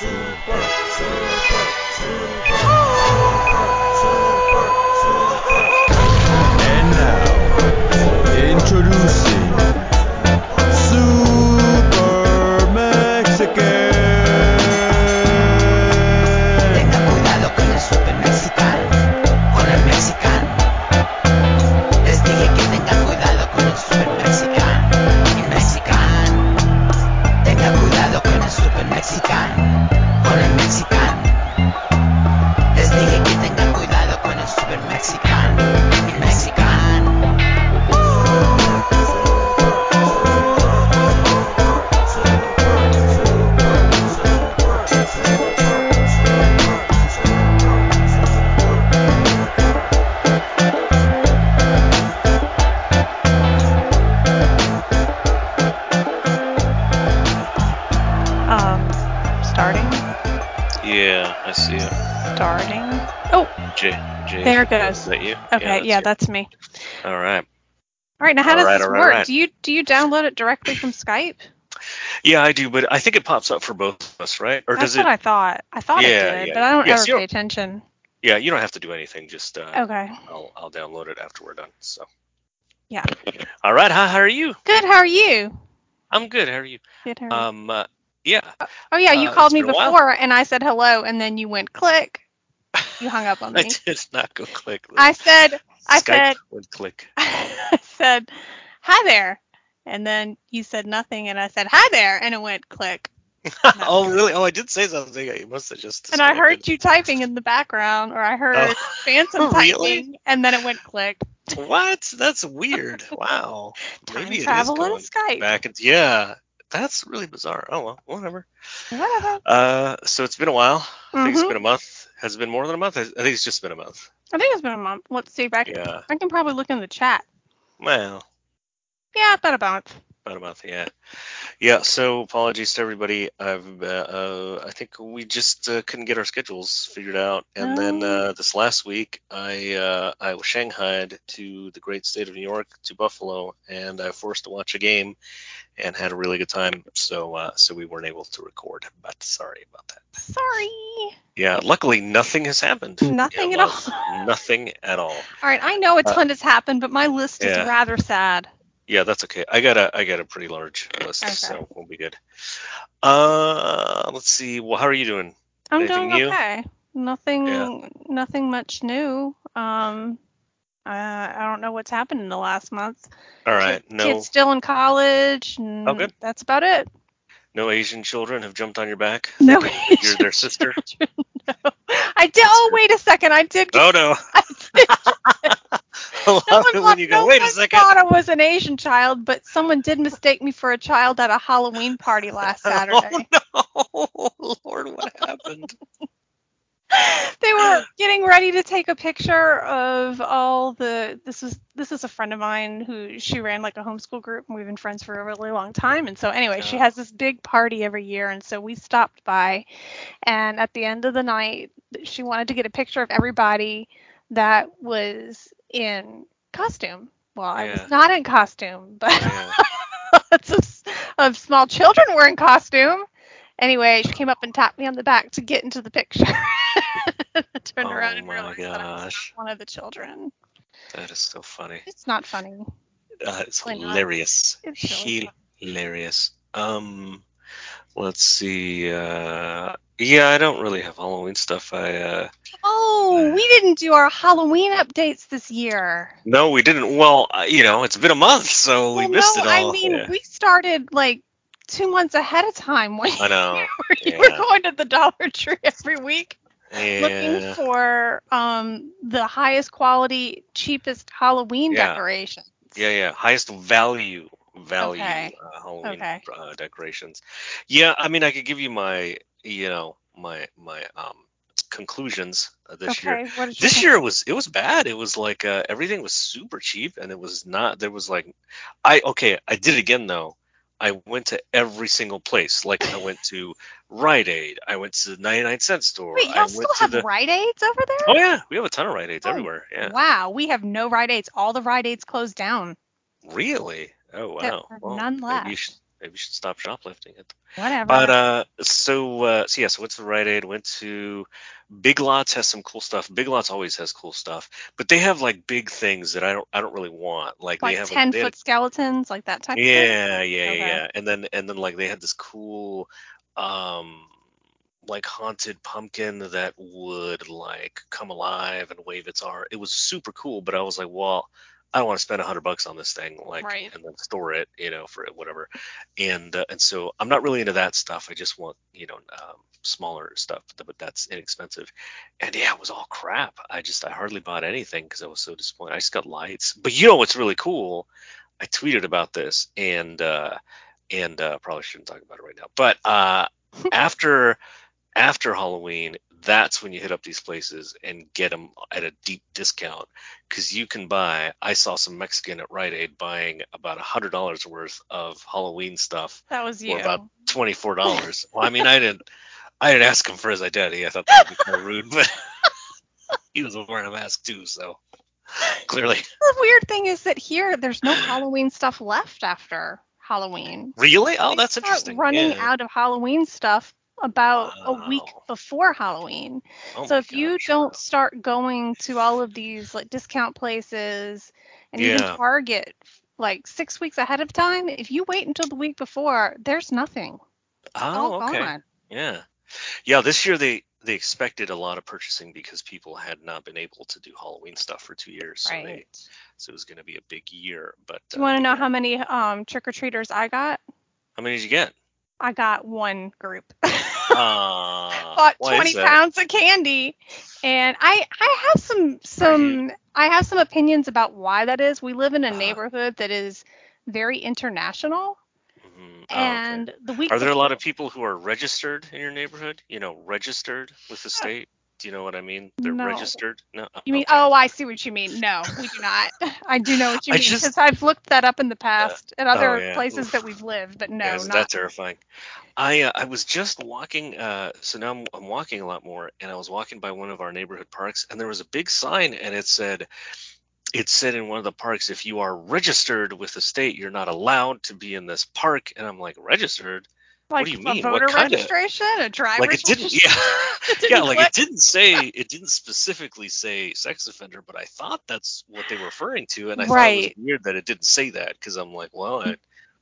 And There it goes. Is that you? okay, yeah, you. that's me. All right. All right, now how All does right, this right, work? right. Do you do you download it directly from Skype? Yeah, I do, but I think it pops up for both of us, right? Or That's does what it? I thought. I thought Yeah, it did, yeah. but I don't Yes, ever pay attention. Yeah, you don't have to do anything. Just uh, Okay. I'll I'll download it after we're done. So. Yeah. All right. Hi. How are you? Good. How are you? I'm good. How are you? Good. How are you? Um. Uh, yeah. oh yeah, you uh, called me been a while. before, and I said hello, and then you went click. You hung up on I me. did not go click. I said, I Skype said, went click. I said, hi there, and then you said nothing, and I said hi there, and it went click. oh really? Oh, I did say something. You must have just. And I heard you typing in the background, or I heard Oh, Phantom really? typing, and then it went click. What? That's weird. Wow. Time Maybe travel going Skype. back. And, yeah. That's really bizarre. Oh well, whatever. Whatever. Uh, so it's been a while. I think it's Mhm. been a month. Has it been more than a month? I I think it's just been a month. I think it's been a month. Let's see if I can. Yeah. I can probably look in the chat. Well, Yeah, about a month. About a month. Yeah. Yeah. So apologies to everybody. I've uh, uh I think we just uh, couldn't get our schedules figured out, and then No. uh, this last week I uh, I was shanghaied to the great state of New York to Buffalo, and I was forced to watch a game, and had a really good time. So uh, so we weren't able to record, but sorry about that. Sorry. Yeah. Luckily, nothing has happened. Nothing at month. all. Nothing at all. All right, I know a ton has happened, but my list is yeah. rather sad. Yeah, that's okay. I got a I got a pretty large list, Okay. so we'll be good. Uh, let's see. Well, how are you doing? I'm Anything doing new? okay. Nothing. Yeah. Nothing much new. Um, uh, I don't know what's happened in the last month. All right. Kid- No, Kid's still in college. And Oh, good. That's about it. No Asian children have jumped on your back. No. You're their sister. no. I did. Oh, wait a second. I did. Oh, get, Oh no. I I love No one, it when thought, you no. Wait a one second. thought I was an Asian child, but someone did mistake me for a child at a Halloween party last oh, Saturday. Oh no, Lord, what happened? they were getting ready to take a picture of all the this is this is a friend of mine who she ran like a homeschool group and we've been friends for a really long time and so anyway she has this big party every year and so we stopped by and at the end of the night she wanted to get a picture of everybody that was in costume well i was not in costume but Yeah. lots of, of small children were in costume. Anyway, she came up and tapped me on the back to get into the picture. Turned Oh around and realized that I was one of the children. That is so funny. It's not funny. Uh, it's Really not. hilarious. It's really hilarious. Um, let's see. Uh, yeah, I don't really have Halloween stuff. I uh, Oh, we didn't do our Halloween updates this year. no, we didn't. Well, uh, you know, it's been a month, so we missed no, it all. I mean, yeah. we started like two months ahead of time when I know. you were yeah. going to the Dollar Tree every week. Looking for um the highest quality, cheapest Halloween Yeah. decorations. Yeah, yeah. Highest value value Okay. uh, Halloween Okay. uh, decorations. Yeah, I mean, I could give you my, you know, my my um conclusions uh, this year. okay, you This think? year was it was bad. It was like uh, everything was super cheap, and it was not. There was like, I okay, I did it again though. I went to every single place. Like I went to Rite Aid. I went to the 99 cent store. Wait, y'all still have the. Rite Aids over there? Oh yeah, we have a ton of Rite Aids Oh, everywhere. Yeah. Wow, we have no Rite Aids. All the Rite Aids closed down. Really? Oh There wow. are Well, none maybe you left. should maybe you should stop shoplifting it. Whatever. But uh, so uh, so yeah, so went to Rite Aid, went to Big Lots has some cool stuff. Big Lots always has cool stuff, but they have like big things that I don't I don't really want. Like, like they have ten they had- foot skeletons, like that type of thing. yeah, yeah, Okay. yeah. And then and then like they had this cool um like haunted pumpkin that would like come alive and wave its arm. It was super cool, but I was like, well, I don't want to spend a hundred bucks on this thing, like, Right. and then store it, you know, for whatever. And uh, and so I'm not really into that stuff. I just want, you know, um, smaller stuff, but that's inexpensive. And yeah, it was all crap. I just I hardly bought anything because I was so disappointed. I just got lights. But you know what's really cool? I tweeted about this and uh, and uh, probably shouldn't talk about it right now. But uh, after after Halloween, that's when you hit up these places and get them at a deep discount because you can buy. I saw some Mexican at Rite Aid buying about a hundred dollars worth of Halloween stuff That was you. for about twenty four dollars. well, I mean, I didn't I didn't ask him for his identity. I thought that would be kind of rude, but he was wearing a mask too, so clearly. The weird thing is that here there's no Halloween stuff left after Halloween. Really? Oh, They that's interesting. Running yeah. out of Halloween stuff about a week before Halloween. Oh so if you gosh, don't start going to all of these like discount places and even Target like six weeks ahead of time, if you wait until the week before, there's nothing. Oh, okay. gone. Yeah. Yeah, this year they they expected a lot of purchasing because people had not been able to do Halloween stuff for 2 years. So they Right. so it was going to be a big year, but Do you want to uh, know yeah. how many um trick or treaters I got? how many did you get? I got one group. Uh, Bought 20 pounds of candy, and I I have some some I have some opinions about why that is. We live in a Uh-huh. neighborhood that is very international, Mhm. Oh, okay. and the week Are there a lot of people who are registered in your neighborhood? You know, registered with the state? Do you know what I mean? They're No. registered? No. You mean? Okay. Oh, I see what you mean. No, we do not. I do know what you I mean because I've looked that up in the past at other oh, yeah. places Oof. that we've lived, but no, yeah, not. that terrifying? I uh, I was just walking. Uh, so now I'm, I'm walking a lot more, and I was walking by one of our neighborhood parks, and there was a big sign, and it said, it said in one of the parks, if you are registered with the state, you're not allowed to be in this park. And I'm like, registered? Like do you a mean? What voter kinda- registration, a driver's Like it didn't. registration? Yeah. Didn't yeah, like click. it didn't say it didn't specifically say sex offender, but I thought that's what they were referring to, and I thought it was weird that it didn't say that because I'm like, well, I'm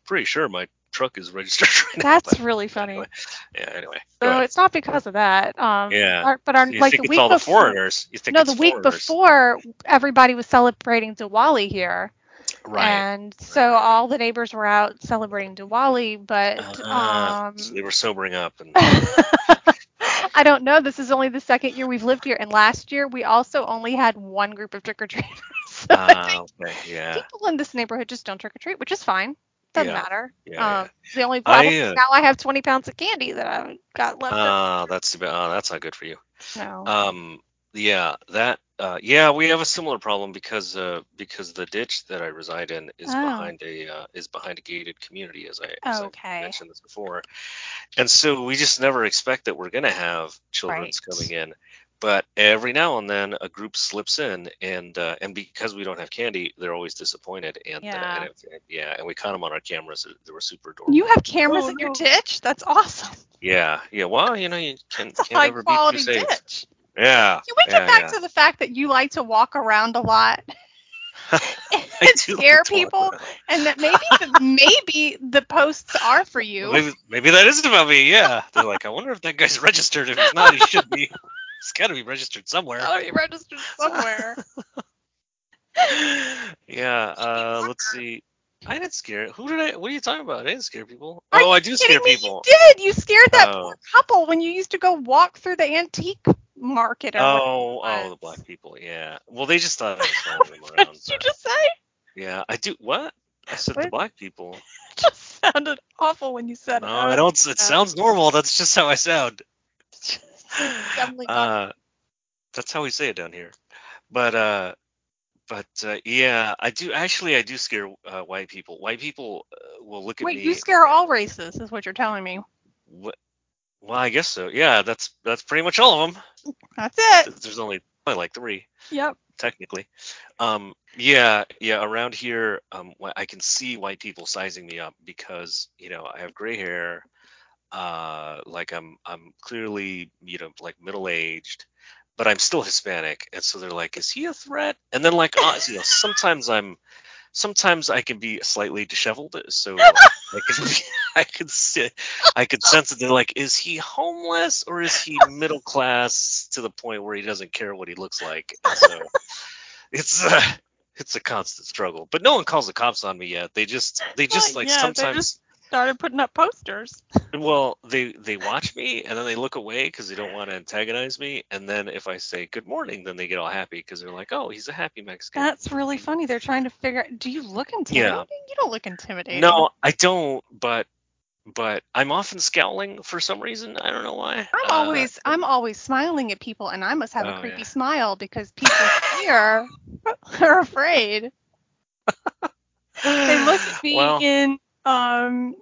pretty sure my truck is registered right now. That's but really funny. anyway. Yeah. Anyway. So ahead. it's not because of that. Um, Yeah. our- but our you like the week all the before. foreigners? You think No, the week foreigners. before, everybody was celebrating Diwali here, Right. and so right, all the neighbors were out celebrating Diwali. But Ah, um, so they were sobering up and I don't know. This is only the second year we've lived here, and last year we also only had one group of trick or treaters. so I ah, okay, yeah, people in this neighborhood just don't trick or treat, which is fine. Doesn't Yeah, matter. yeah, um, The only I, problem uh, is now I have 20 pounds of candy that I've got left. Ah, that's. Oh, that's not good for you. no. Um, yeah, that, uh, yeah, we have a similar problem because, uh, because the ditch that I reside in is Oh. behind a, uh, is behind a gated community, as I, as Okay. I mentioned this before, and so we just never expect that we're gonna have children's Right. coming in, but every now and then a group slips in, and, uh, and because we don't have candy, they're always disappointed, and, uh, Yeah. and it, yeah, and we caught them on our cameras. They were super adorable. you have cameras Oh, in your ditch? That's awesome. Yeah, yeah. Well, you know, you can, It's a can't high never be too quality safe. ditch. Yeah. Can we yeah, get back yeah. to the fact that you like to walk around a lot and scare like people, and that maybe the, maybe the posts are for you? Maybe, maybe that is about me. Yeah. They're like, I wonder if that guy's registered. If he's not, he should be. He's got to be registered somewhere. Gotta be registered somewhere. yeah. Uh, let's see. I didn't scare. Who did I? What are you talking about? I didn't scare people. Are oh, I do scare me? people. You did. You scared that Oh. poor couple when you used to go walk through the antique market. Oh, oh, the black people. Yeah. Well, they just thought I was following them What around. did you just say? yeah, I do. What? I said the black people. It just sounded awful when you said No, it. I don't. It sounds normal. That's just how I sound. Uh, that's how we say it down here. But uh, but uh, yeah, I do actually. I do scare uh, white people. White people uh, will look at Wait, me. Wait, you scare all races, is what you're telling me. Wh- well, I guess so. Yeah, that's that's pretty much all of them. That's it. There's only like three. Yep. technically. Um, yeah, yeah. Around here, um, I can see white people sizing me up because you know I have gray hair. Uh, like I'm I'm clearly you know like middle aged, but I'm still Hispanic, and so they're like, is he a threat? And then like uh, you know sometimes I'm sometimes I can be slightly disheveled, so I can be, I can see, I can sense that they're like, is he homeless or is he middle class to the point where he doesn't care what he looks like? And so it's uh, it's a constant struggle. But no one calls the cops on me yet. They just they just like yeah, sometimes started putting up posters. well they they watch me and then they look away because they don't want to antagonize me and then if I say good morning then they get all happy because they're like oh he's a happy Mexican. That's really funny. They're trying to figure out. Do you look intimidating? You don't look intimidating. No, I don't. But but I'm often scowling for some reason. I don't know why. I'm Uh, always I'm always smiling at people, and I must have a Oh, creepy yeah. smile because people here are afraid. They look at me Well, in um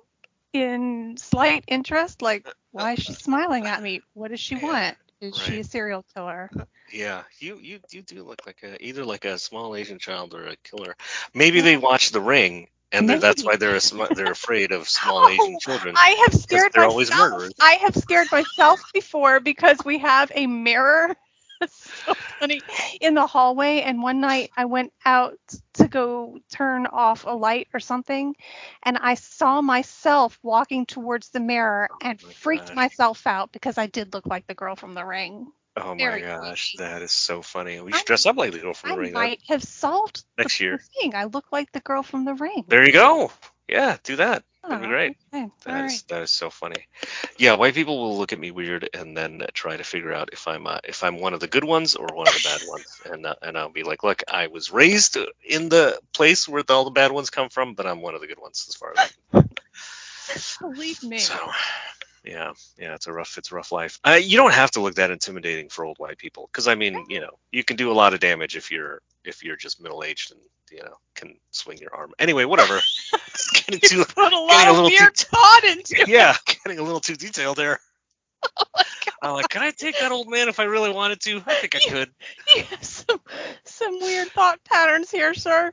in slight interest, like why is she smiling at me? What does she want? Is she a serial killer? yeah, you you you do look like a either like a small Asian child or a killer. Maybe they watch The Ring, and they're, that's why they're a sm- they're afraid of small Asian Oh, children. I have scared they're always myself. murderers. I have scared myself before because we have a mirror. So funny in the hallway, and one night I went out to go turn off a light or something, and I saw myself walking towards the mirror and oh my freaked gosh. myself out because I did look like the girl from The Ring. Oh my very gosh, creepy. that is so funny. We should dress up like the girl from I The Ring. I might have solved Next the year. thing. I look like the girl from The Ring. There you go. Yeah, do that. That'd be Oh, great. Okay. That is right. that is so funny. Yeah, white people will look at me weird and then try to figure out if I'm uh, if I'm one of the good ones or one of the bad ones, and uh, and I'll be like, look, I was raised in the place where all the bad ones come from, but I'm one of the good ones as far as. Believe me. So, yeah, yeah, it's a rough it's a rough life. Uh, you don't have to look that intimidating for old white people, because I mean, you know, you can do a lot of damage if you're if you're just middle aged and you know can swing your arm. Anyway, whatever. Getting too Put a getting lot a of little too weird thought into it. yeah, getting a little too detailed there. Oh I'm like, can I take that old man if I really wanted to? I think I could. You have some some weird thought patterns here, sir.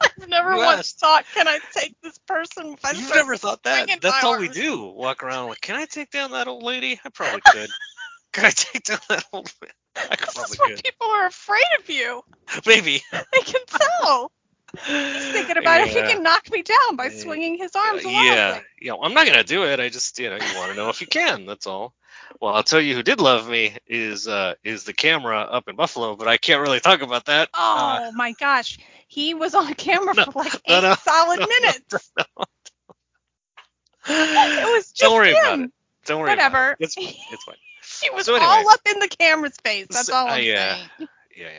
I've never You once thought, can I take this person if I You've never thought that? That's all we do. Walk around like, can I take down that old lady? I probably could. Can I take down little? This is why could. people are afraid of you. Maybe. They can tell. He's thinking about if he can knock me down by swinging his arms Uh, wildly. yeah, yeah. I'm not gonna do it. I just, you know, you want to know if you can. That's all. Well, I'll tell you who did love me is uh is the camera up in Buffalo, but I can't really talk about that. Uh, Oh my gosh. He was on camera No, for like eight no, solid no, no, minutes. It was just don't worry him. about it. Don't worry. about Whatever. it. It's it's fine. He was So anyway. all up in the camera's face. That's So- all uh, I'm yeah. saying. Yeah,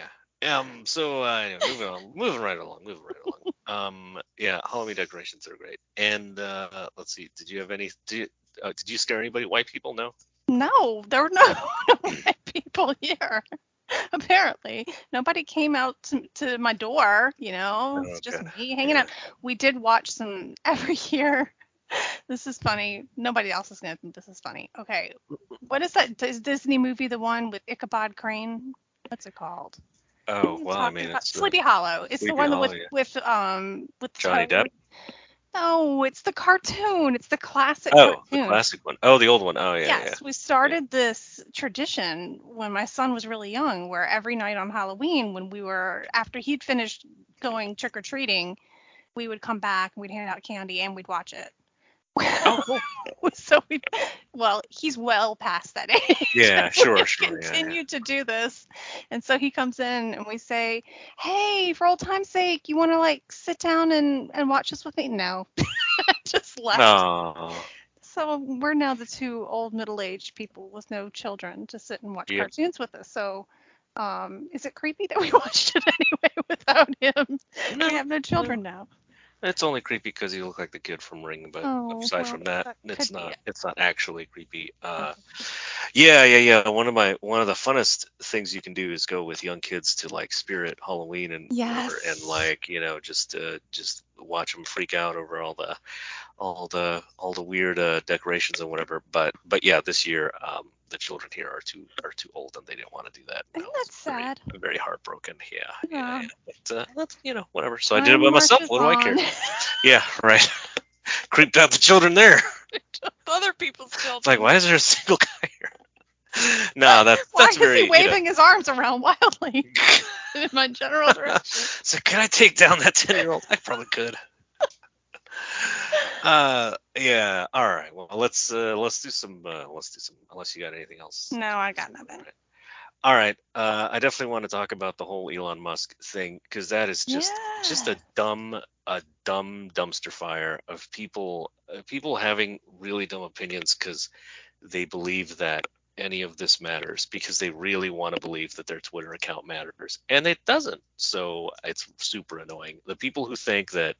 yeah. Um. So uh, anyway, moving on, moving right along, moving right along. Um. Yeah, Halloween decorations are great. And uh, let's see. Did you have any? Did you, uh, did you scare anybody? White people? No. No, there were no, white people here. Apparently, nobody came out to, to my door. You know, it's just me hanging out. We did watch some every year. This is funny. Nobody else is gonna think this is funny. Okay, what is that? Is Disney movie? The one with Ichabod Crane? What's it called? Oh well, I mean, it's uh, Sleepy Hollow. It's Sleepy the one with yeah. with um with Johnny Depp? No, it's the cartoon. It's the classic cartoon. Oh, the classic one. Oh, the old one. Oh yeah, yes, we started this tradition when my son was really young, where every night on Halloween, when we were after he'd finished going trick or treating, we would come back and we'd hand out candy and we'd watch it. Oh, so we, well, he's well past that age. Yeah, We sure, sure, yeah, Continue to do this, and so he comes in and we say, "Hey, for old time's sake, you want to like sit down and and watch this with me?" No, just left. No. So we're now the two old middle-aged people with no children to sit and watch Yep. cartoons with us. So, um, is it creepy that we watched it anyway without him? No, we have no children now. It's only creepy because you look like the kid from Ring, but Oh, aside well, from that, that it's be not. it. It's not actually creepy. Uh, yeah, yeah, yeah. One of my one of the funnest things you can do is go with young kids to like Spirit Halloween and Yes. or- and like you know just uh, just watch them freak out over all the all the all the weird uh, decorations and whatever. But but yeah, this year, um, the children here are too are too old and they didn't want to do that. Isn't I was that very- sad? I'm very heartbroken. Yeah, yeah. Yeah. yeah. But uh, that's you know whatever. So I did it by myself. What do I care? Yeah, right. Creeped out the children there. Other people's children. It's like, why is there a single guy here? no, that's Why that's is very. he you know- waving his arms around wildly in my general direction? so can I take down that ten year old? I probably could. Uh, yeah. All right. Well, let's uh, let's do some uh, let's do some. Unless you got anything else. No, I got nothing. All right. Uh, I definitely want to talk about the whole Elon Musk thing because that is just just a dumb a dumb dumpster fire of people uh, people having really dumb opinions because they believe that any of this matters because they really want to believe that their Twitter account matters and it doesn't. So it's super annoying. The people who think that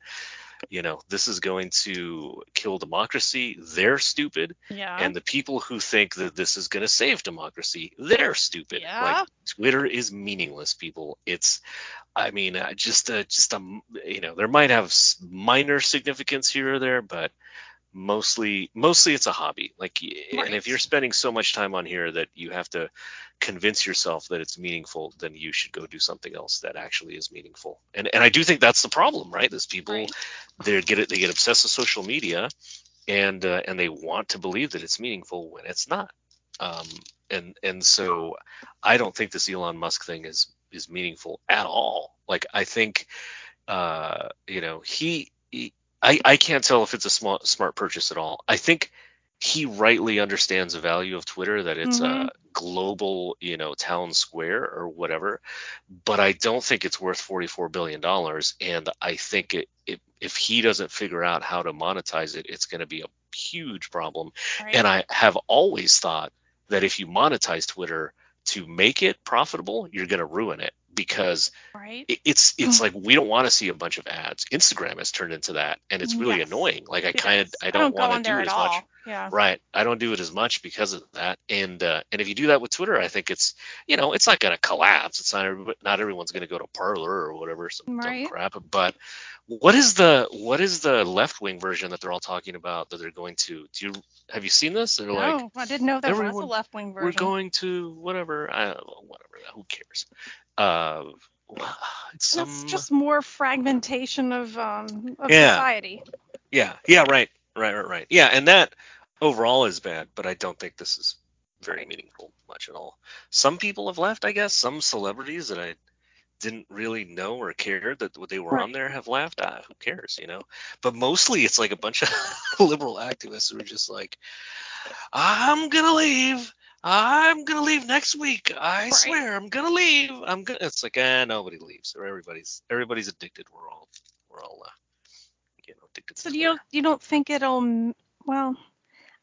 you know this is going to kill democracy, they're stupid Yeah. and the people who think that this is going to save democracy they're stupid Yeah. like twitter is meaningless people it's i mean uh, just a just a you know there might have minor significance here or there but mostly mostly it's a hobby like y- and if you're spending so much time on here that you have to convince yourself that it's meaningful then you should go do something else that actually is meaningful and and i do think that's the problem right is people Right. they get it they get obsessed with social media and uh, and they want to believe that it's meaningful when it's not. Um, and and so I don't think this Elon Musk thing is is meaningful at all. Like I think uh, you know he, he I I can't tell if it's a smart smart purchase at all. I think he rightly understands the value of Twitter that it's Mhm. a global you know town square or whatever but I don't think it's worth 44 billion dollars and I think it, it if he doesn't figure out how to monetize it it's going to be a huge problem Right. and I have always thought that if you monetize Twitter to make it profitable you're going to ruin it because right. it, it's it's like we don't want to see a bunch of ads Instagram has turned into that and it's really Yes, annoying like I kind of. I don't, go want to do it as much. Yeah. Right. I don't do it as much because of that. And uh, and if you do that with Twitter, I think it's you know it's not going to collapse. It's not not everyone's going to go to Parler or whatever some Right. dumb crap. But what is the what is the left wing version that they're all talking about that they're going to? Do you have you seen this? They're no, like I didn't know there was a left wing version. we're going to whatever. I don't whatever. Who cares? Uh, it's some It's just more fragmentation of um of Yeah. society. Yeah, yeah, right, right, right, right. Yeah, and that overall is bad, but I don't think this is very meaningful much at all. Some people have left, I guess. Some celebrities that I didn't really know or care that they were on there have left. Ah, who cares, you know? But mostly it's like a bunch of liberal activists who are just like, I'm gonna leave. I'm gonna leave next week. I Right. swear, I'm gonna leave. I'm gonna. It's like, eh, nobody leaves. Or everybody's everybody's addicted. We're all we're all uh, you know addicted. So you don't you don't think it'll well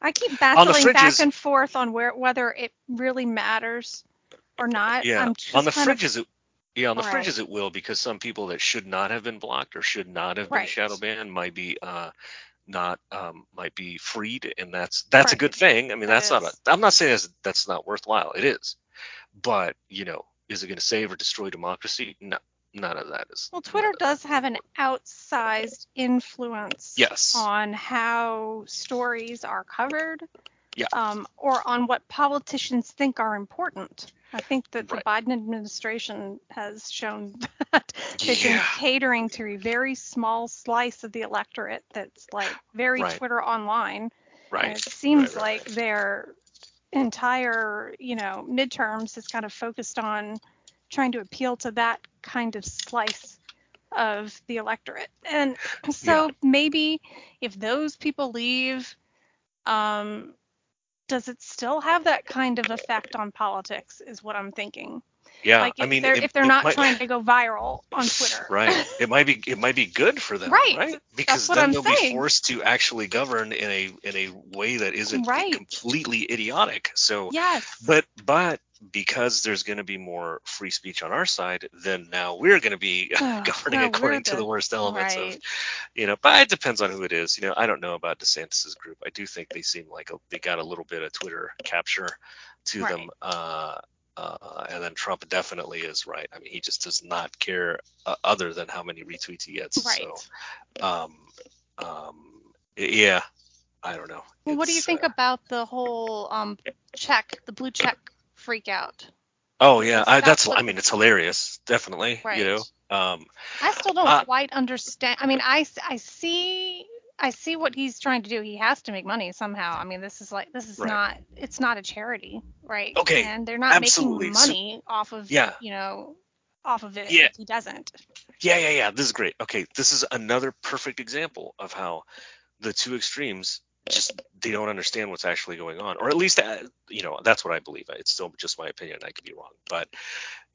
I keep battling back and forth on where whether it really matters or not. Yeah, I'm just on the kind of- it, yeah, on the Right. fringes it will because some people that should not have been blocked or should not have been Right. shadow banned might be uh not um might be freed, and that's that's a good thing. I mean, That that's not a. I'm not saying that's, that's not worthwhile. It is, but you know, is it going to save or destroy democracy? No, none of that is. well Twitter does have an outsized influence Yes. on how stories are covered. Yeah. Um, or on what politicians think are important. I think that the Biden administration has shown that they've been catering to a very small slice of the electorate that's like very Right. Twitter online. Right. And it seems Right, right, like right. their entire, you know, midterms is kind of focused on trying to appeal to that kind of slice of the electorate. And so maybe if those people leave, um, does it still have that kind of effect on politics? Is what I'm thinking. Yeah. like if I mean, they're it- if they're not might- trying to go viral on Twitter. Right. It might be it might be good for them. Right. Right. Because then I'm they'll be forced to actually govern in a in a way that isn't Right. completely idiotic. So Yes. but but because there's going to be more free speech on our side, then now we're going to be Oh, governing according to the worst elements right. of you know. But it depends on who it is. You know, I don't know about DeSantis's group. I do think they seem like a, they got a little bit of Twitter capture to them. Uh, uh, and then Trump definitely is right. I mean, he just does not care uh, other than how many retweets he gets. Right. So, um, um, yeah, I don't know. Well, what do you think uh, about the whole um check, the blue check freak out? Oh yeah, I, That's that's. I mean, it's hilarious, definitely. Right. You know. Um, I still don't Uh, quite understand. I mean, I, I see I see what he's trying to do. He has to make money somehow. I mean, this is like this is Right. not it's not a charity, right? Okay, And they're not absolutely. making So- money off of Yeah. you know off of it Yeah. if he doesn't. Yeah, yeah, yeah. This is great. Okay, this is another perfect example of how the two extremes just they don't understand what's actually going on, or at least uh, you know that's what I believe. It's still just my opinion. I could be wrong, but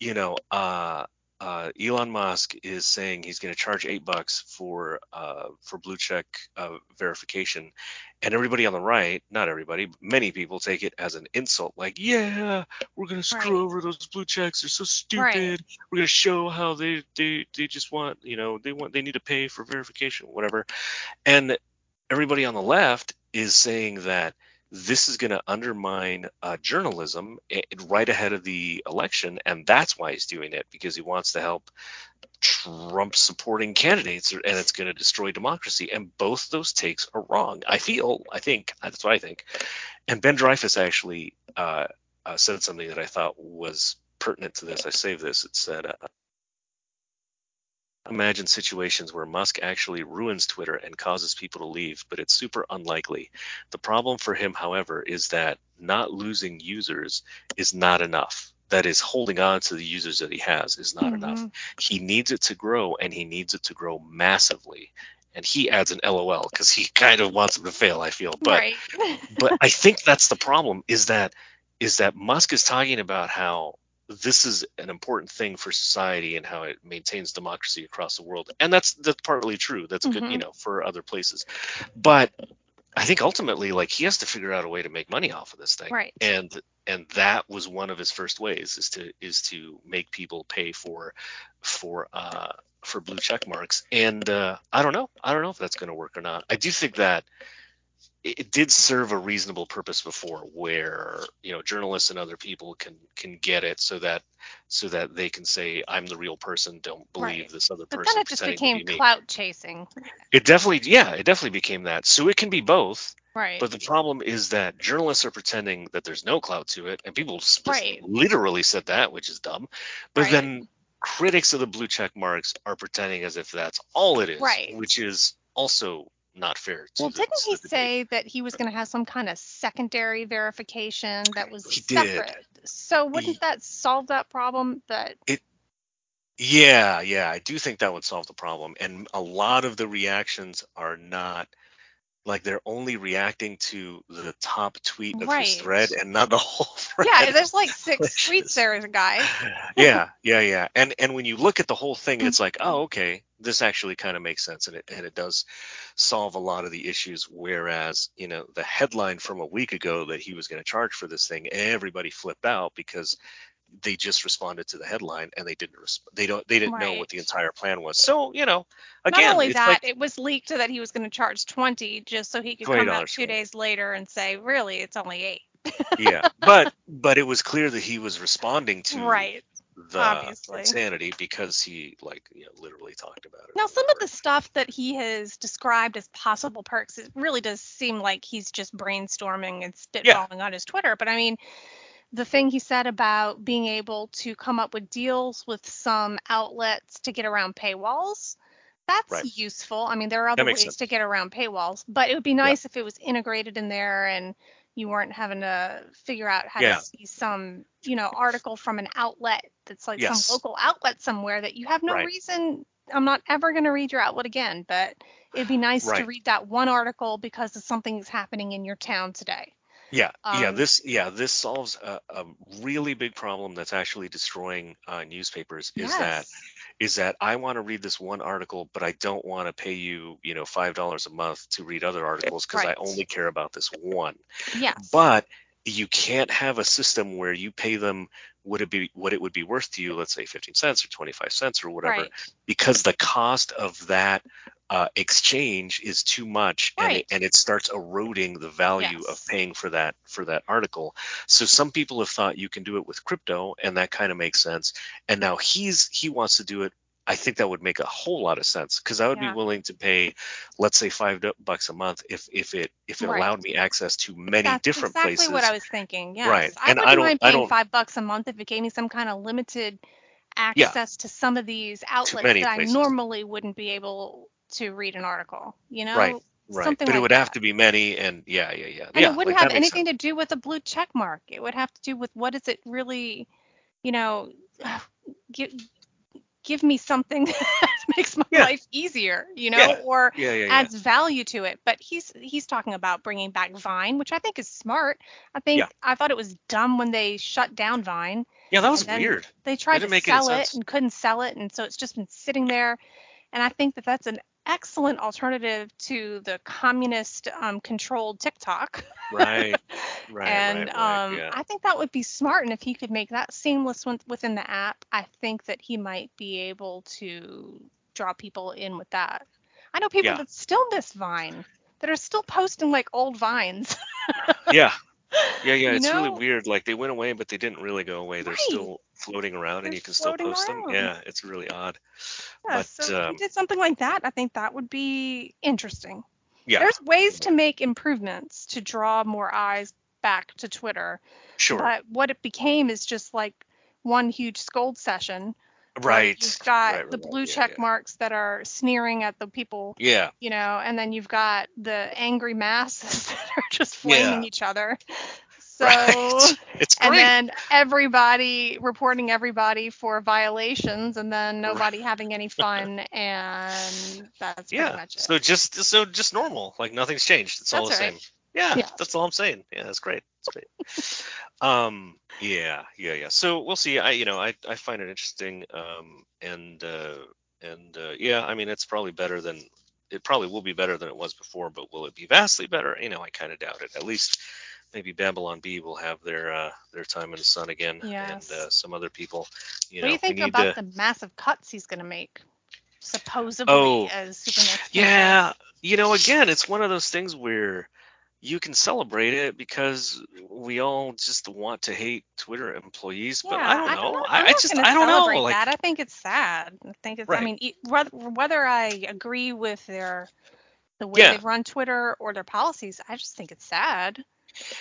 you know, uh, uh, Elon Musk is saying he's going to charge eight bucks for uh, for blue check uh, verification, and everybody on the right, not everybody, but many people take it as an insult. Like, yeah, we're going to screw Right. over those blue checks. They're so stupid Right. we're going to show how they, they they just want you know they want they need to pay for verification whatever and everybody on the left is saying that this is going to undermine uh, journalism i- right ahead of the election and that's why he's doing it because he wants to help trump supporting candidates and it's going to destroy democracy and both those takes are wrong. I feel i think that's what i think. And Ben Dreyfuss actually uh, uh, said something that i thought was pertinent to this. I saved this. It said uh, imagine situations where Musk actually ruins Twitter and causes people to leave, but it's super unlikely. The problem for him, however, is that not losing users is not enough. That is, holding on to the users that he has is not enough. Mhm. He needs it to grow, and he needs it to grow massively. And he adds an LOL because he kind of wants him to fail. I feel, but right. but I think that's the problem is that is that Musk is talking about how this is an important thing for society and how it maintains democracy across the world. And that's that's partly true. That's good, you Mhm. know, for other places. But I think ultimately like he has to figure out a way to make money off of this thing. Right. And and that was one of his first ways is to is to make people pay for for uh for blue check marks. And uh I don't know. I don't know if that's going to work or not. I do think that it did serve a reasonable purpose before where you know journalists and other people can can get it so that so that they can say i'm the real person don't believe Right. this other But person then it just became be clout chasing. it definitely yeah it definitely became that so it can be both Right. but the problem is that journalists are pretending that there's no clout to it and people Right. literally said that which is dumb but Right. then critics of the blue check marks are pretending as if that's all it is Right. which is also not fair to well, the, didn't he say that he was going to have some kind of secondary verification that was He did. separate? So wouldn't He- that solve that problem? That it. Yeah, yeah, I do think that would solve the problem. And a lot of the reactions are not like they're only reacting to the top tweet of Right. his thread and not the whole thread. yeah, there's like six tweets there, guys. yeah, yeah, yeah. And and when you look at the whole thing, it's like, mm-hmm. oh, okay, this actually kind of makes sense, and it and it does solve a lot of the issues. Whereas, you know, the headline from a week ago that he was going to charge for this thing, everybody flipped out because they just responded to the headline and they didn't resp- they don't they didn't know what the entire plan was. So you know, again, Not only it's that, like it was leaked that he was going to charge 20 just so he could come out two days later and say, really, it's only eight. yeah, but but it was clear that he was responding to Right. the obviously. insanity because he like you know literally talked about it. Now, some of the stuff that he has described as possible perks, it really does seem like he's just brainstorming and Yeah. spitballing on his Twitter. But I mean, the thing he said about being able to come up with deals with some outlets to get around paywalls, that's Right. useful. I mean, there are other ways sense. to get around paywalls, but it would be nice if it was integrated in there and you weren't having to figure out how Yeah. to see some, you know, article from an outlet that's like Yes. some local outlet somewhere that you have no Right. reason. I'm not ever going to read your outlet again, but it'd be nice to read that one article because of something that's happening in your town today. Yeah, yeah. Um, This, yeah, this solves a, a really big problem that's actually destroying uh, newspapers. Is that yes. is that I want to read this one article, but I don't want to pay you, you know, five dollars a month to read other articles because Right. I only care about this one. Yes. But you can't have a system where you pay them what it be what it would be worth to you, let's say 15 cents or 25 cents or whatever, Right. because the cost of that uh, exchange is too much and, it, and it starts eroding the value of paying for that for that article. So some people have thought you can do it with crypto and that kind of makes sense. And now he's he wants to do it I think that would make a whole lot of sense because I would Yeah. be willing to pay, let's say, five bucks a month if if it if it Right. allowed me access to many That's different exactly places. what I was thinking. Yes. Right. I And I wouldn't don't- mind I paying don't- five bucks a month if it gave me some kind of limited access to some of these outlets that places. I normally wouldn't be able to read an article. You know? Right. Right. Something but it like would have to be many, and yeah, yeah, yeah. And yeah, it wouldn't like, have anything sense. to do with a blue check mark. It would have to do with what is it really, you know, give give me something that makes my Yeah. life easier, you know, Yeah. or Yeah, adds value to it. But he's he's talking about bringing back Vine, which I think is smart. I think. I thought it was dumb when they shut down Vine. yeah, that was weird. They tried to make sell it sense. and couldn't sell it, and so it's just been sitting there. And I think that that's an excellent alternative to the communist um, controlled TikTok. Right. Right. and right, right. um, yeah. I think that would be smart. And if he could make that seamless within the app, I think that he might be able to draw people in with that. I know people Yeah. that still miss Vine, that are still posting like old vines. yeah. Yeah, yeah, You it's really weird. Like they went away, but they didn't really go away. They're Right. still floating around, and They're you can still post them. Yeah, it's really odd. yeah, But, so if um, did something like that, I think that would be interesting. Yeah, There's ways to make improvements to draw more eyes back to Twitter, sure. but what it became is just like one huge scold session. Right. You've got right, right, the blue yeah, check yeah. marks that are sneering at the people, Yeah, you know, and then you've got the angry masses that are just flaming Yeah. each other. So, right. It's great. and then everybody reporting everybody for violations, and then nobody having any fun, and that's pretty yeah. much it. So just so just normal, like nothing's changed. It's all the right. same. Yeah, Yeah. that's all I'm saying. Yeah, that's great. That's great. Um, yeah, yeah, yeah. So we'll see. I, you know, I, I find it interesting. Um, and uh, and uh, yeah, I mean, it's probably better than it probably will be better than it was before, but will it be vastly better? You know, I kind of doubt it. At least maybe Babylon Bee will have their uh, their time in the sun again, Yes. and uh, some other people. You what know, do you think about to, the massive cuts he's going to make? Supposedly Oh, as Superman. Yeah, you know, again, it's one of those things where you can celebrate it because we all just want to hate Twitter employees, but I don't know. I, I'm I not just I don't know. Like, that. I think it's sad. I think it's. I mean, whether, whether I agree with their the way Yeah. they run Twitter or their policies, I just think it's sad.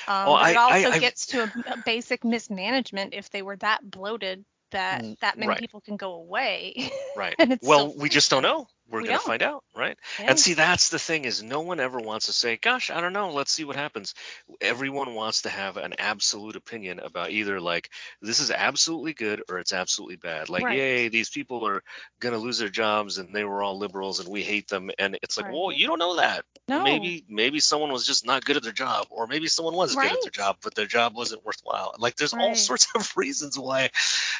Um, it I- I- also I- gets to a, a basic mismanagement if they were that bloated that Mm, that many right. people can go away. right. Well, we just don't know. We're We gonna find out, right? Yeah. And see, that's the thing is no one ever wants to say, "Gosh, I don't know. Let's see what happens." Everyone wants to have an absolute opinion about either like this is absolutely good or it's absolutely bad. Like, Right. yay, these people are gonna lose their jobs and they were all liberals and we hate them. And it's like, Right. well, you don't know that. no. Maybe maybe someone was just not good at their job, or maybe someone was good at their job, but their job wasn't worthwhile. Like, there's all sorts of reasons why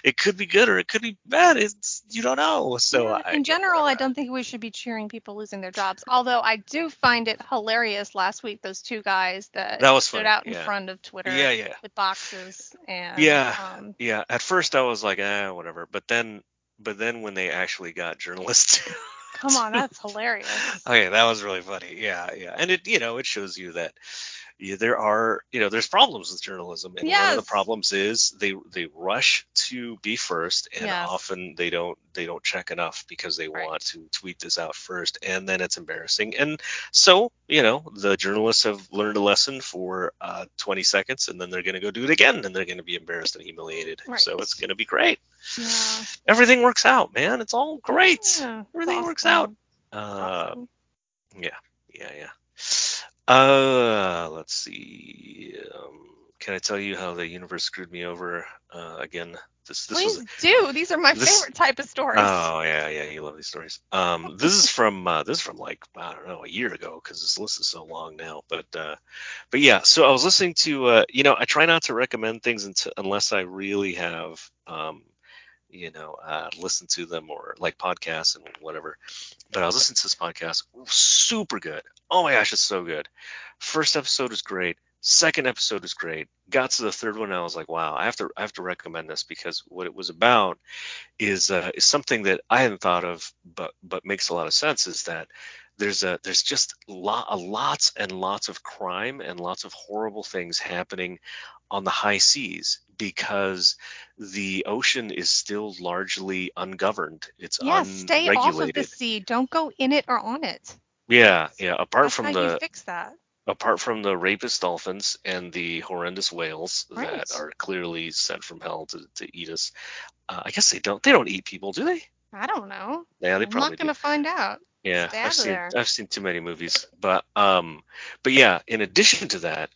it could be good or it could be bad. It's you don't know. So Yeah, I, in general, I don't think we should be cheering people losing their jobs. Although I do find it hilarious last week those two guys that, That was stood funny, out in yeah. front of Twitter Yeah, yeah. with boxes and Yeah. um, Yeah, at first I was like, ah, whatever. But then, but then when they actually got journalists, come on, that's hilarious. okay, that was really funny. Yeah, yeah, and it, you know, it shows you that yeah, there are, you know, there's problems with journalism, and one of the problems is they they rush to be first, and Yes. often they don't they don't check enough because they Right. want to tweet this out first, and then it's embarrassing. And so, you know, the journalists have learned a lesson for uh, 20 seconds, and then they're going to go do it again, and they're going to be embarrassed and humiliated. Right. So it's going to be great Yeah. everything works out, man. It's all great. Yeah, Everything works out. Uh, Awesome. yeah, yeah, yeah. Uh, let's see. Um, can I tell you how the universe screwed me over uh, again? This this Please was. do. These are my this- favorite type of stories. Oh yeah, yeah, you love these stories. Um, this is from uh, this is from like I don't know a year ago because this list is so long now. But uh, but yeah, so I was listening to uh, you know I try not to recommend things until, unless I really have um, you know uh, listened to them or like podcasts and whatever. But I was listening to this podcast, super good. Oh my gosh, it's so good. First episode is great. Second episode is great. Got to the third one, I was like, wow, I have to I have to recommend this because what it was about is uh, is something that I hadn't thought of, but but makes a lot of sense. Is that there's a there's just lot, lots and lots of crime and lots of horrible things happening on the high seas because the ocean is still largely ungoverned. It's Yeah, stay off of the sea. Don't go in it or on it. Yeah, yeah. Apart That's from the you fix that. apart from the rapist dolphins and the horrendous whales Right. that are clearly sent from hell to, to eat us. Uh, I guess they don't they don't eat people, do they? I don't know. Yeah, they I'm probably not gonna do. find out. Yeah, Stay I've seen there. I've seen too many movies, but um, but yeah. In addition to that,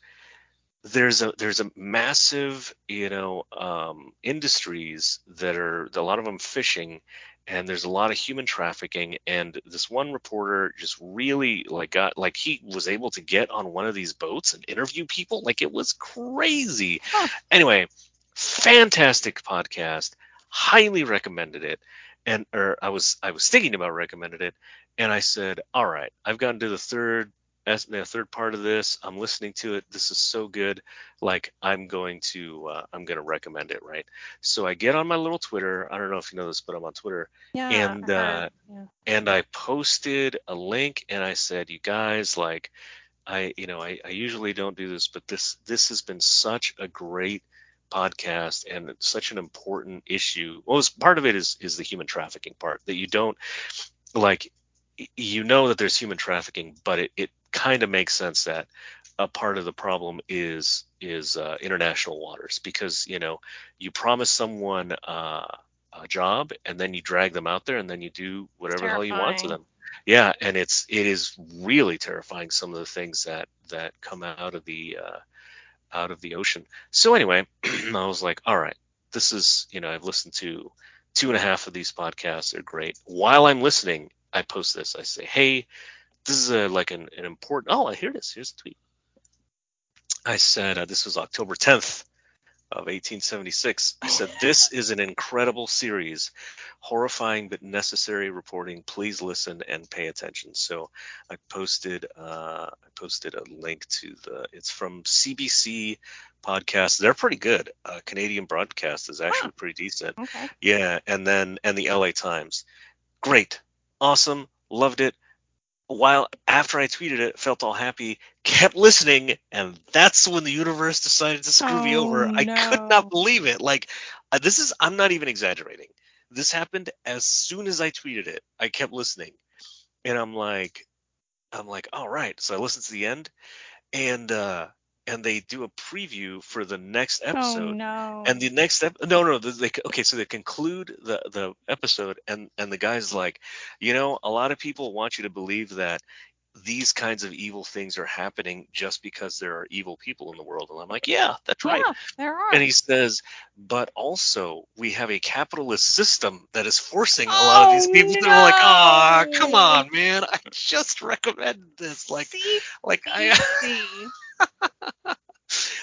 there's a there's a massive you know um, industries that are a lot of them fishing, and there's a lot of human trafficking. And this one reporter just really like got like he was able to get on one of these boats and interview people. Like it was crazy. Huh. Anyway, fantastic podcast. Highly recommended it. And or I was I was thinking about recommended it, and I said, all right, I've gotten to the third as the third part of this. I'm listening to it. This is so good. Like I'm going to uh, I'm going to recommend it, right? So I get on my little Twitter. I don't know if you know this, but I'm on Twitter, Yeah. And, uh, yeah. and I posted a link, and I said, you guys, like, I you know I, I usually don't do this, but this this has been such a great podcast and such an important issue. Well, part of it is is the human trafficking part that you don't like. You know that there's human trafficking, but it, it kind of makes sense that a part of the problem is is uh, international waters because you know you promise someone uh, a job and then you drag them out there and then you do whatever the hell you want to them. Yeah, and it's it is really terrifying some of the things that that come out of the uh, out of the ocean. So anyway, I was like, all right, this is you know I've listened to two and a half of these podcasts. They're great. While I'm listening, I post this. I say, hey, this is a, like an, an important. Oh, here it is. Here's the tweet. I said uh, this was October 10th of 1876. I said this is an incredible series, horrifying but necessary reporting. Please listen and pay attention. So I posted uh, I posted a link to the. It's from CBC podcast. They're pretty good. Uh, Canadian broadcast is actually pretty decent. Okay. Yeah, and then and the LA Times. Great. Awesome. Loved it. While after I tweeted it, felt all happy, kept listening, and that's when the universe decided to screw me Oh, over. I could not believe it. Like uh, this is I'm not even exaggerating. This happened as soon as I tweeted it. I kept listening. And I'm like I'm like, all right. So I listened to the end and uh and they do a preview for the next episode. Oh no. and the next ep- no no they, okay so they conclude the the episode and and the guy's like you know a lot of people want you to believe that these kinds of evil things are happening just because there are evil people in the world. And i'm like yeah that's right. Yeah, there are. and he says but also we have a capitalist system that is forcing a lot of these people. Oh, people. To like ah come on man. I just recommended this. Like See, like i see,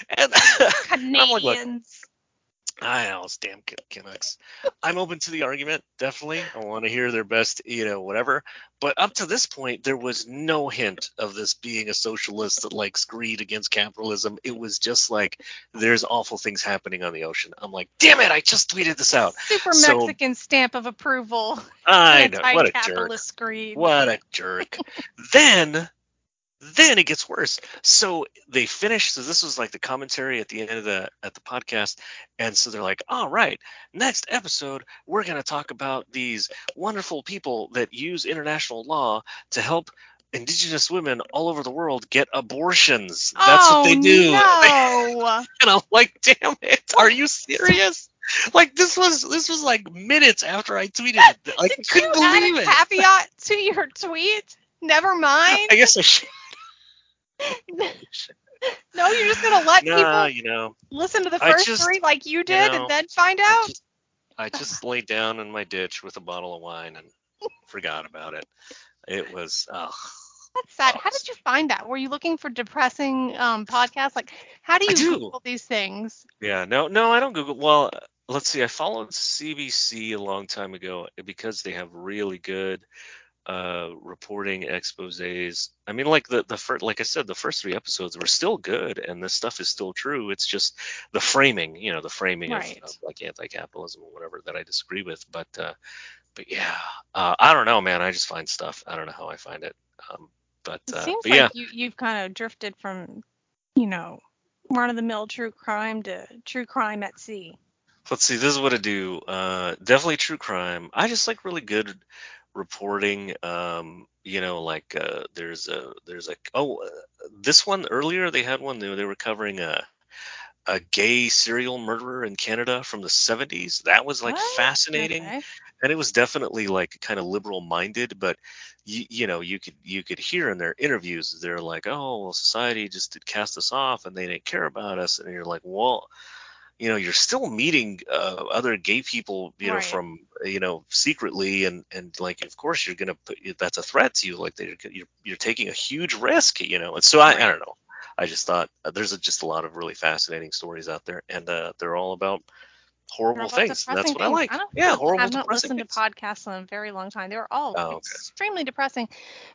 and like, Canadians. I know, those damn Can- Canucks. I'm open to the argument, definitely. I want to hear their best, you know, whatever. But up to this point, there was no hint of this being a socialist that likes greed against capitalism. It was just like there's awful things happening on the ocean. I'm like, damn it, I just tweeted this out. Super So- Mexican stamp of approval. I know, what a jerk. Greed. What a jerk. then then it gets worse. So they finish so this was like the commentary at the end of the at the podcast and so they're like, "All right, next episode we're going to talk about these wonderful people that use international law to help indigenous women all over the world get abortions. That's oh, what they oh, do." No. And I'm like, "Damn it. Are you serious?" Like this was this was like minutes after I tweeted it. Like I Did couldn't you add believe a it. caveat to your tweet? Never mind. I guess I should. no, you're just gonna let people you know, listen to the first just- three like you did know, and then find I out. just, I just laid down in my ditch with a bottle of wine and forgot about it. It was, oh, That's sad. How did you find that? Were you looking for depressing um, podcasts? Like, how do you do. Google these things? yeah, no, no, I don't Google. Well, let's see. I followed CBC a long time ago because they have really good uh reporting exposés i mean like the the first like i said the first three episodes were still good and this stuff is still true it's just the framing you know the framing of, Right. of like anti-capitalism or whatever that i disagree with but uh but yeah uh i don't know man i just find stuff i don't know how i find it Um, but, It uh, seems but like yeah, you you've kind of drifted from, you know, run of the mill true crime to true crime at sea. let's see. This is what I do. Uh, definitely true crime. I just like really good reporting. Um, you know, like uh, there's a there's a oh uh, this one earlier they had one they, they were covering a a gay serial murderer in Canada from the 70s. That was like What? fascinating. Okay. and it was definitely like kind of liberal minded but you, you know you could you could hear in their interviews they're like oh well society just did cast us off and they didn't care about us and you're like well you know you're still meeting uh, other gay people you know from you know secretly and and like of course you're gonna put that's a threat to you like they're, you're you're taking a huge risk you know and so I, I don't know I just thought uh, there's a, just a lot of really fascinating stories out there and uh, they're all about horrible about things that's what I like I don't yeah horrible I've not listened to podcasts in a very long time. They were all Oh, okay. extremely depressing.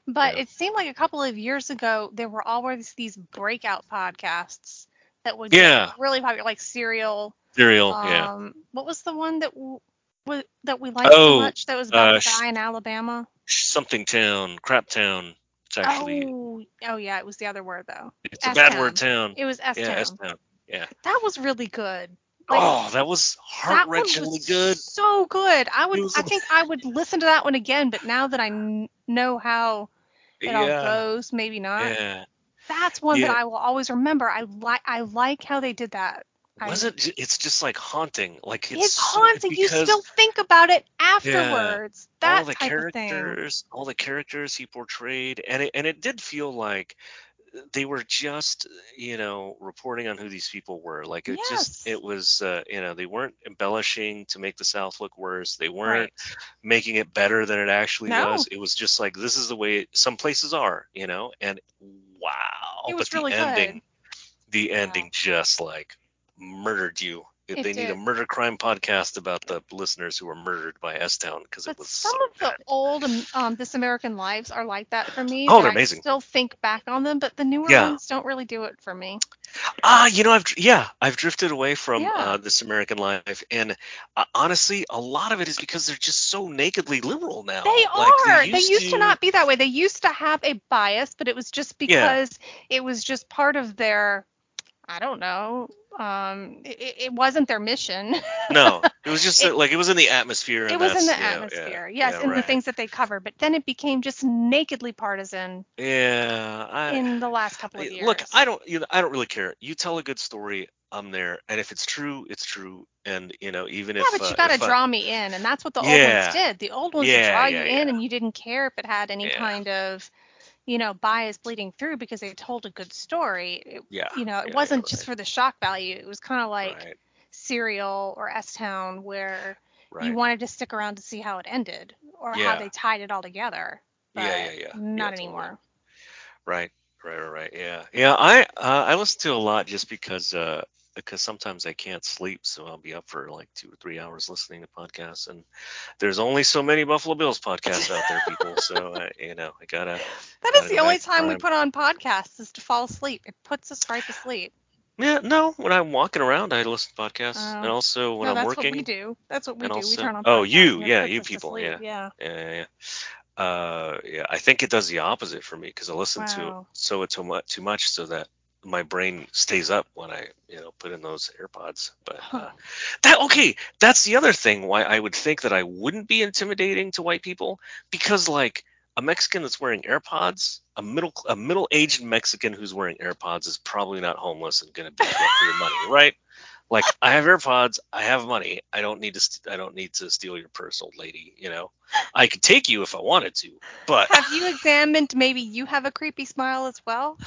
But Yeah. it seemed like a couple of years ago there were always these breakout podcasts that would Yeah. really popular, like Serial. Yeah. Um, what was the one that w- w- that we liked so Oh, much that was about uh, guy in Alabama? Something Town, Crap Town. It's actually oh, oh yeah, it was the other word though. it's a bad word town. It was S Yeah, Town. S Town. Yeah. That was really good. Like, oh, that was that heart-wrenchingly was good. so good. I would, I think I would listen to that one again. But now that I know how it all goes, maybe not. Yeah. That's one that I will always remember. I like, I like how they did that. I- Was it? It's just like haunting. Like it's, It's, haunting. You still think about it afterwards. That all the type of thing. characters, all the characters he portrayed, and it and it did feel like they were just you know reporting on who these people were like it just it was uh, you know they weren't embellishing to make the south look worse they weren't Right. making it better than it actually No. was it was just like this is the way some places are you know and wow It was but the really ending good. the ending just like murdered you It they need a murder crime podcast about the listeners who were murdered by s-town because it was some so of the old um, um, This American Lives are like that for me. Oh, they're I amazing. still think back on them, but the newer Yeah. ones don't really do it for me. Ah, you know, I've yeah, I've drifted away from Yeah. uh, this American life, and uh, honestly, a lot of it is because they're just so nakedly liberal now. They Like, are. They used, to to not be that way. They used to have a bias, but it was just because it was just part of their. I don't know. Um, it, it wasn't their mission. No, it was just It- like it was in the atmosphere. it was in the that's- yeah, yeah, atmosphere, yes, yeah, in the things that they covered. But then it became just nakedly partisan Yeah, I, in the last couple of years. look, I don't, you know, I don't really care. You tell a good story, I'm there, and if it's true, it's true, and you know, even Yeah, if but you uh, got to if I- draw me in, and that's what the old Yeah. ones did. The old ones would draw yeah, you in, and you didn't care if it had any Yeah. kind of, you know, bias bleeding through because they told a good story. It, yeah, you know, it yeah, wasn't yeah, just for the shock value. It was kind of like right, Serial or S Town, where right. you wanted to stick around to see how it ended or how they tied it all together. But Yeah, yeah, yeah. Yeah, Not totally. anymore. Right, right, right, right. Yeah, yeah. I uh, I listen to a lot just because uh because sometimes I can't sleep, so I'll be up for like two or three hours listening to podcasts, and there's only so many Buffalo Bills podcasts out there, people. So I, you know, I gotta. That is Gotta the only to time we put on podcasts is to fall asleep. It puts us right to sleep. Yeah, no. When I'm walking around, I listen to podcasts, Oh. and also when no, I'm that's working. what we do. That's what we do. also- we turn on. oh, you, yeah, you people, yeah. Yeah. Yeah, yeah, yeah. Uh, yeah. I think it does the opposite for me because I listen to Wow. so it too much, too much, so that my brain stays up when I, you know, put in those AirPods. But uh, that okay, that's the other thing why I would think that I wouldn't be intimidating to white people because like a Mexican that's wearing AirPods, a middle a middle aged Mexican who's wearing AirPods is probably not homeless and gonna up for your money, right? Like I have AirPods, I have money. I don't need to. St- I don't need to steal your purse, old lady. You know, I could take you if I wanted to, but Have you examined? Maybe you have a creepy smile as well.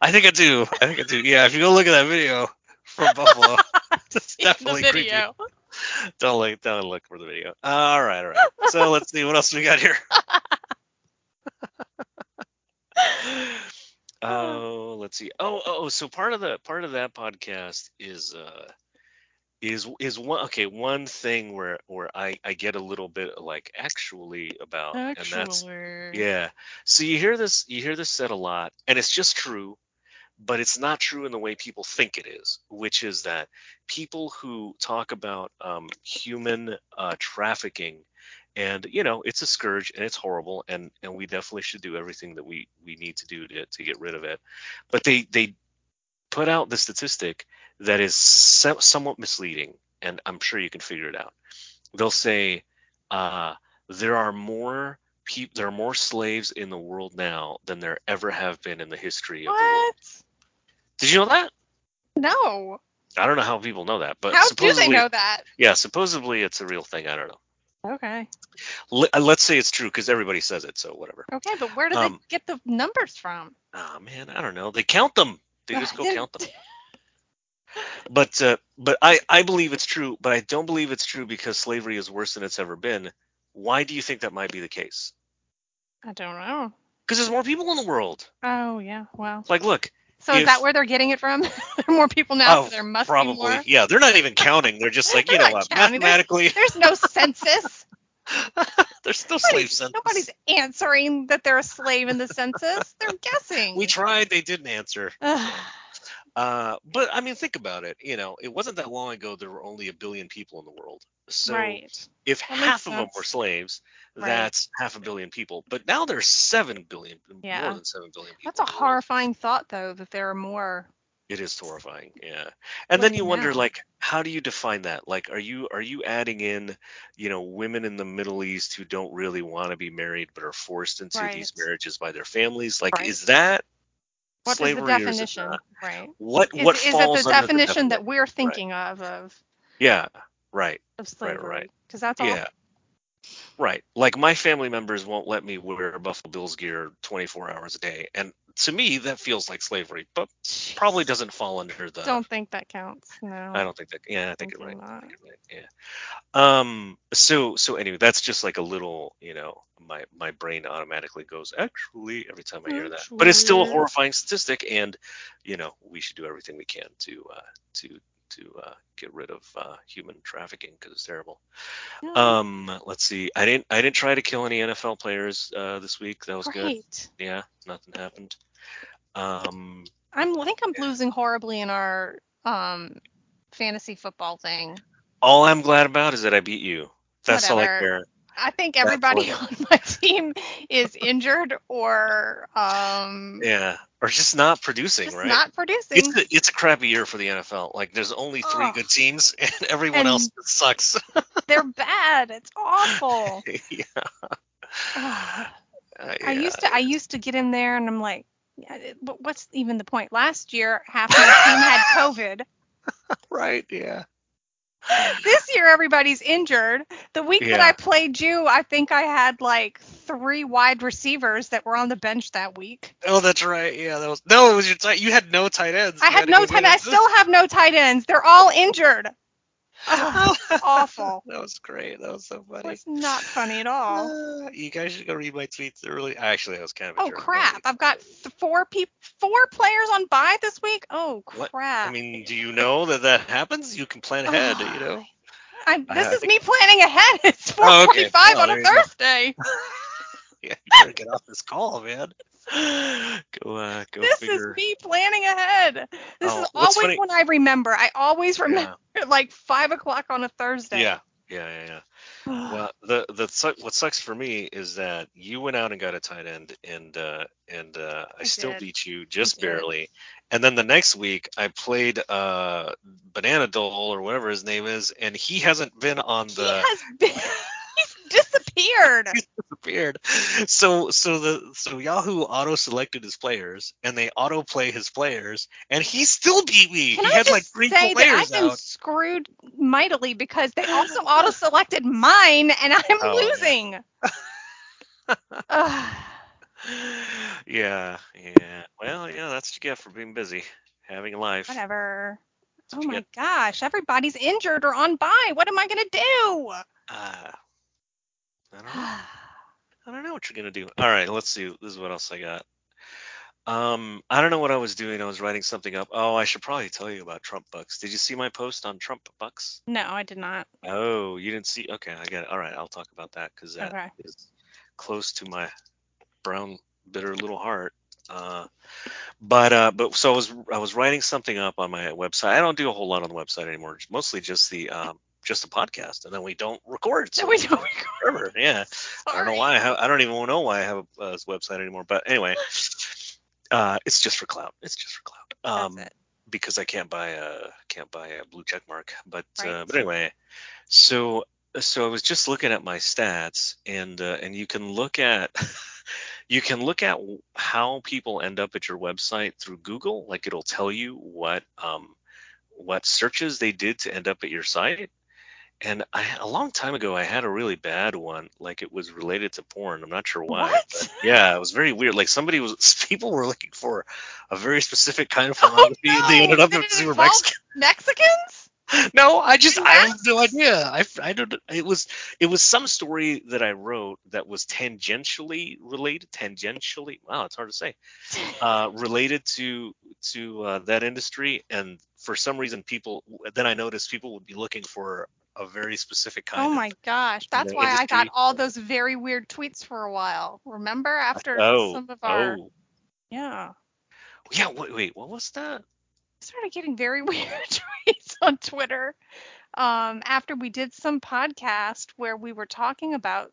I think I do. I think I do. Yeah, if you go look at that video from Buffalo, it's In the definitely creepy. video. Don't look. Don't look for the video. All right, all right. So let's see what else we got here. Oh, let's see. Oh, oh, oh, so part of the part of that podcast is uh is is one okay one thing where where I I get a little bit like actually about and that's yeah. So you hear this you hear this said a lot and it's just true, but it's not true in the way people think it is, which is that people who talk about um, human uh, trafficking and you know it's a scourge and it's horrible and and we definitely should do everything that we we need to do to to get rid of it but they they put out the statistic that is so, somewhat misleading and i'm sure you can figure it out they'll say uh there are more people there are more slaves in the world now than there ever have been in the history of the world What? did you know that No. i don't know how people know that but How do they know that? yeah supposedly it's a real thing i don't know Okay. Uh, let's say it's true because everybody says it so whatever Okay, but where do Um, they get the numbers from? oh man i don't know they count them they just go count them but uh, but I, I believe it's true but i don't believe it's true because slavery is worse than it's ever been why do you think that might be the case I don't know. because there's more people in the world Oh yeah. Well. like look So is that where they're getting it from? there are more people now, oh, so there must probably be more. yeah they're not even counting they're just like you They're know what counting. There's- mathematically There's no census. there's no slave census nobody's answering that they're a slave in the census. They're guessing. we tried they didn't answer Ugh. Uh but i mean think about it you know it wasn't that long ago there were only a billion people in the world so right. if That half of them were slaves, Right. that's half a billion people. But now there's seven billion, Yeah. more than seven billion people. That's a in the world. horrifying thought, though, that there are more. It is horrifying, yeah. And then you wonder, like, how do you define that? Like, are you are you adding in, you know, women in the Middle East who don't really want to be married but are forced into these marriages by their families? Like, Right. is that What is slavery the is it definition? not? Right. What Is, what is it the definition the that we're thinking of of Yeah, right. of slavery? right. Because that's all Yeah. Right. Like my family members won't let me wear Buffalo Bills gear 24 hours a day. And to me, that feels like slavery, but probably doesn't fall under the. Don't think that counts. No. I don't think that. Yeah, I think right. Not. right, Yeah. Um. So so anyway, that's just like a little, you know, my my brain automatically goes actually every time I hear that. But it's still a horrifying statistic, and you know we should do everything we can to uh to to uh, get rid of uh, human trafficking because it's terrible. Um, let's see. I didn't I didn't try to kill any NFL players uh, this week. That was good. Yeah, nothing happened. Um, I'm I think I'm Yeah. losing horribly in our um fantasy football thing. all I'm glad about is that I beat you. That's all I care. I think everybody on my team is injured or um Yeah, or just not producing, just right? not producing. it's a, it's a crappy year for the NFL. Like there's only three good teams, and everyone And- else sucks. They're bad. It's awful. yeah, uh, I used to I used to get in there and I'm like, yeah, but what's even the point? Last year, half my team had COVID. right. Yeah. This year, everybody's injured. The week that I played you, I think I had like three wide receivers that were on the bench that week. Oh, that's right. Yeah, that was no. It was your tight. You had no tight ends. I had no tight. I still have no tight ends. They're all injured. Ugh, awful. That was great. That was so funny. It's not funny at all. Uh, you guys should go read my tweets. They're really actually that was kind of. Oh crap! I've got th- four peop four players on bye this week. Oh What? crap! I mean, do you know that that happens? You can plan ahead. you know. I, this is me planning ahead. It's Oh, okay. 4:45 Well, on a. Thursday. Yeah, you better get off this call, man. Go, uh, go This figure. is me planning ahead. This Oh, is always funny- when I remember. I always Yeah, remember like five o'clock on a Thursday. yeah, yeah, yeah. yeah. Well, the the what sucks for me is that you went out and got a tight end, and uh, and uh, I, I still did. beat you just barely. And then the next week I played uh, Banana Dole or whatever his name is, and he hasn't been on the. he has been. He's disappeared. He's disappeared. So so the so Yahoo auto selected his players, and they auto play his players, and he still beat me. Can he I had just like three say that players I've been out. screwed mightily because they also auto selected mine and I'm Oh, losing. Ugh. yeah, yeah. Well, yeah, that's what you get for being busy, having a life. Whatever. That's Oh what my get. gosh, everybody's injured or on bye. What am I gonna do? Uh, I don't know. I don't know what you're gonna do. All right, let's see. This is what else I got. Um, I don't know what I was doing. I was writing something up. Oh, I should probably tell you about Trump bucks. Did you see my post on Trump bucks? no, I did not. Oh, you didn't see? Okay, I get it. All right, I'll talk about that because that Okay. is close to my brown, bitter little heart. Uh, but uh, but so I was I was writing something up on my website. I don't do a whole lot on the website anymore. It's Mostly just the um, just a podcast, and then we don't record. So we don't record. forever. Yeah. I don't know why I have. I don't even know why I have a uh, website anymore. But anyway, uh, it's just for clout. It's just for clout. Um, because I can't buy a can't buy a blue check mark. But uh, but anyway, so so I was just looking at my stats, and uh, and you can look at you can look at how people end up at your website through Google. Like it'll tell you what um what searches they did to end up at your site. And I, a long time ago, I had a really bad one. Like it was related to porn. I'm not sure why. What? yeah, it was very weird. Like somebody was, people were looking for a very specific kind of pornography. Oh, pornography. no. They ended up Did at it Super Mexican. Mexicans? No, I just I have no idea. I I don't. It was it was some story that I wrote that was tangentially related. Tangentially, wow, it's hard to say. Uh, related to to uh, that industry, and for some reason, people then I noticed people would be looking for a very specific kind. Oh of- my gosh. That's why I got all those very weird tweets for a while. Remember after Oh, some of our oh, yeah. yeah. Wait, wait, what was that? I started getting very weird tweets on Twitter um, after we did some podcast where we were talking about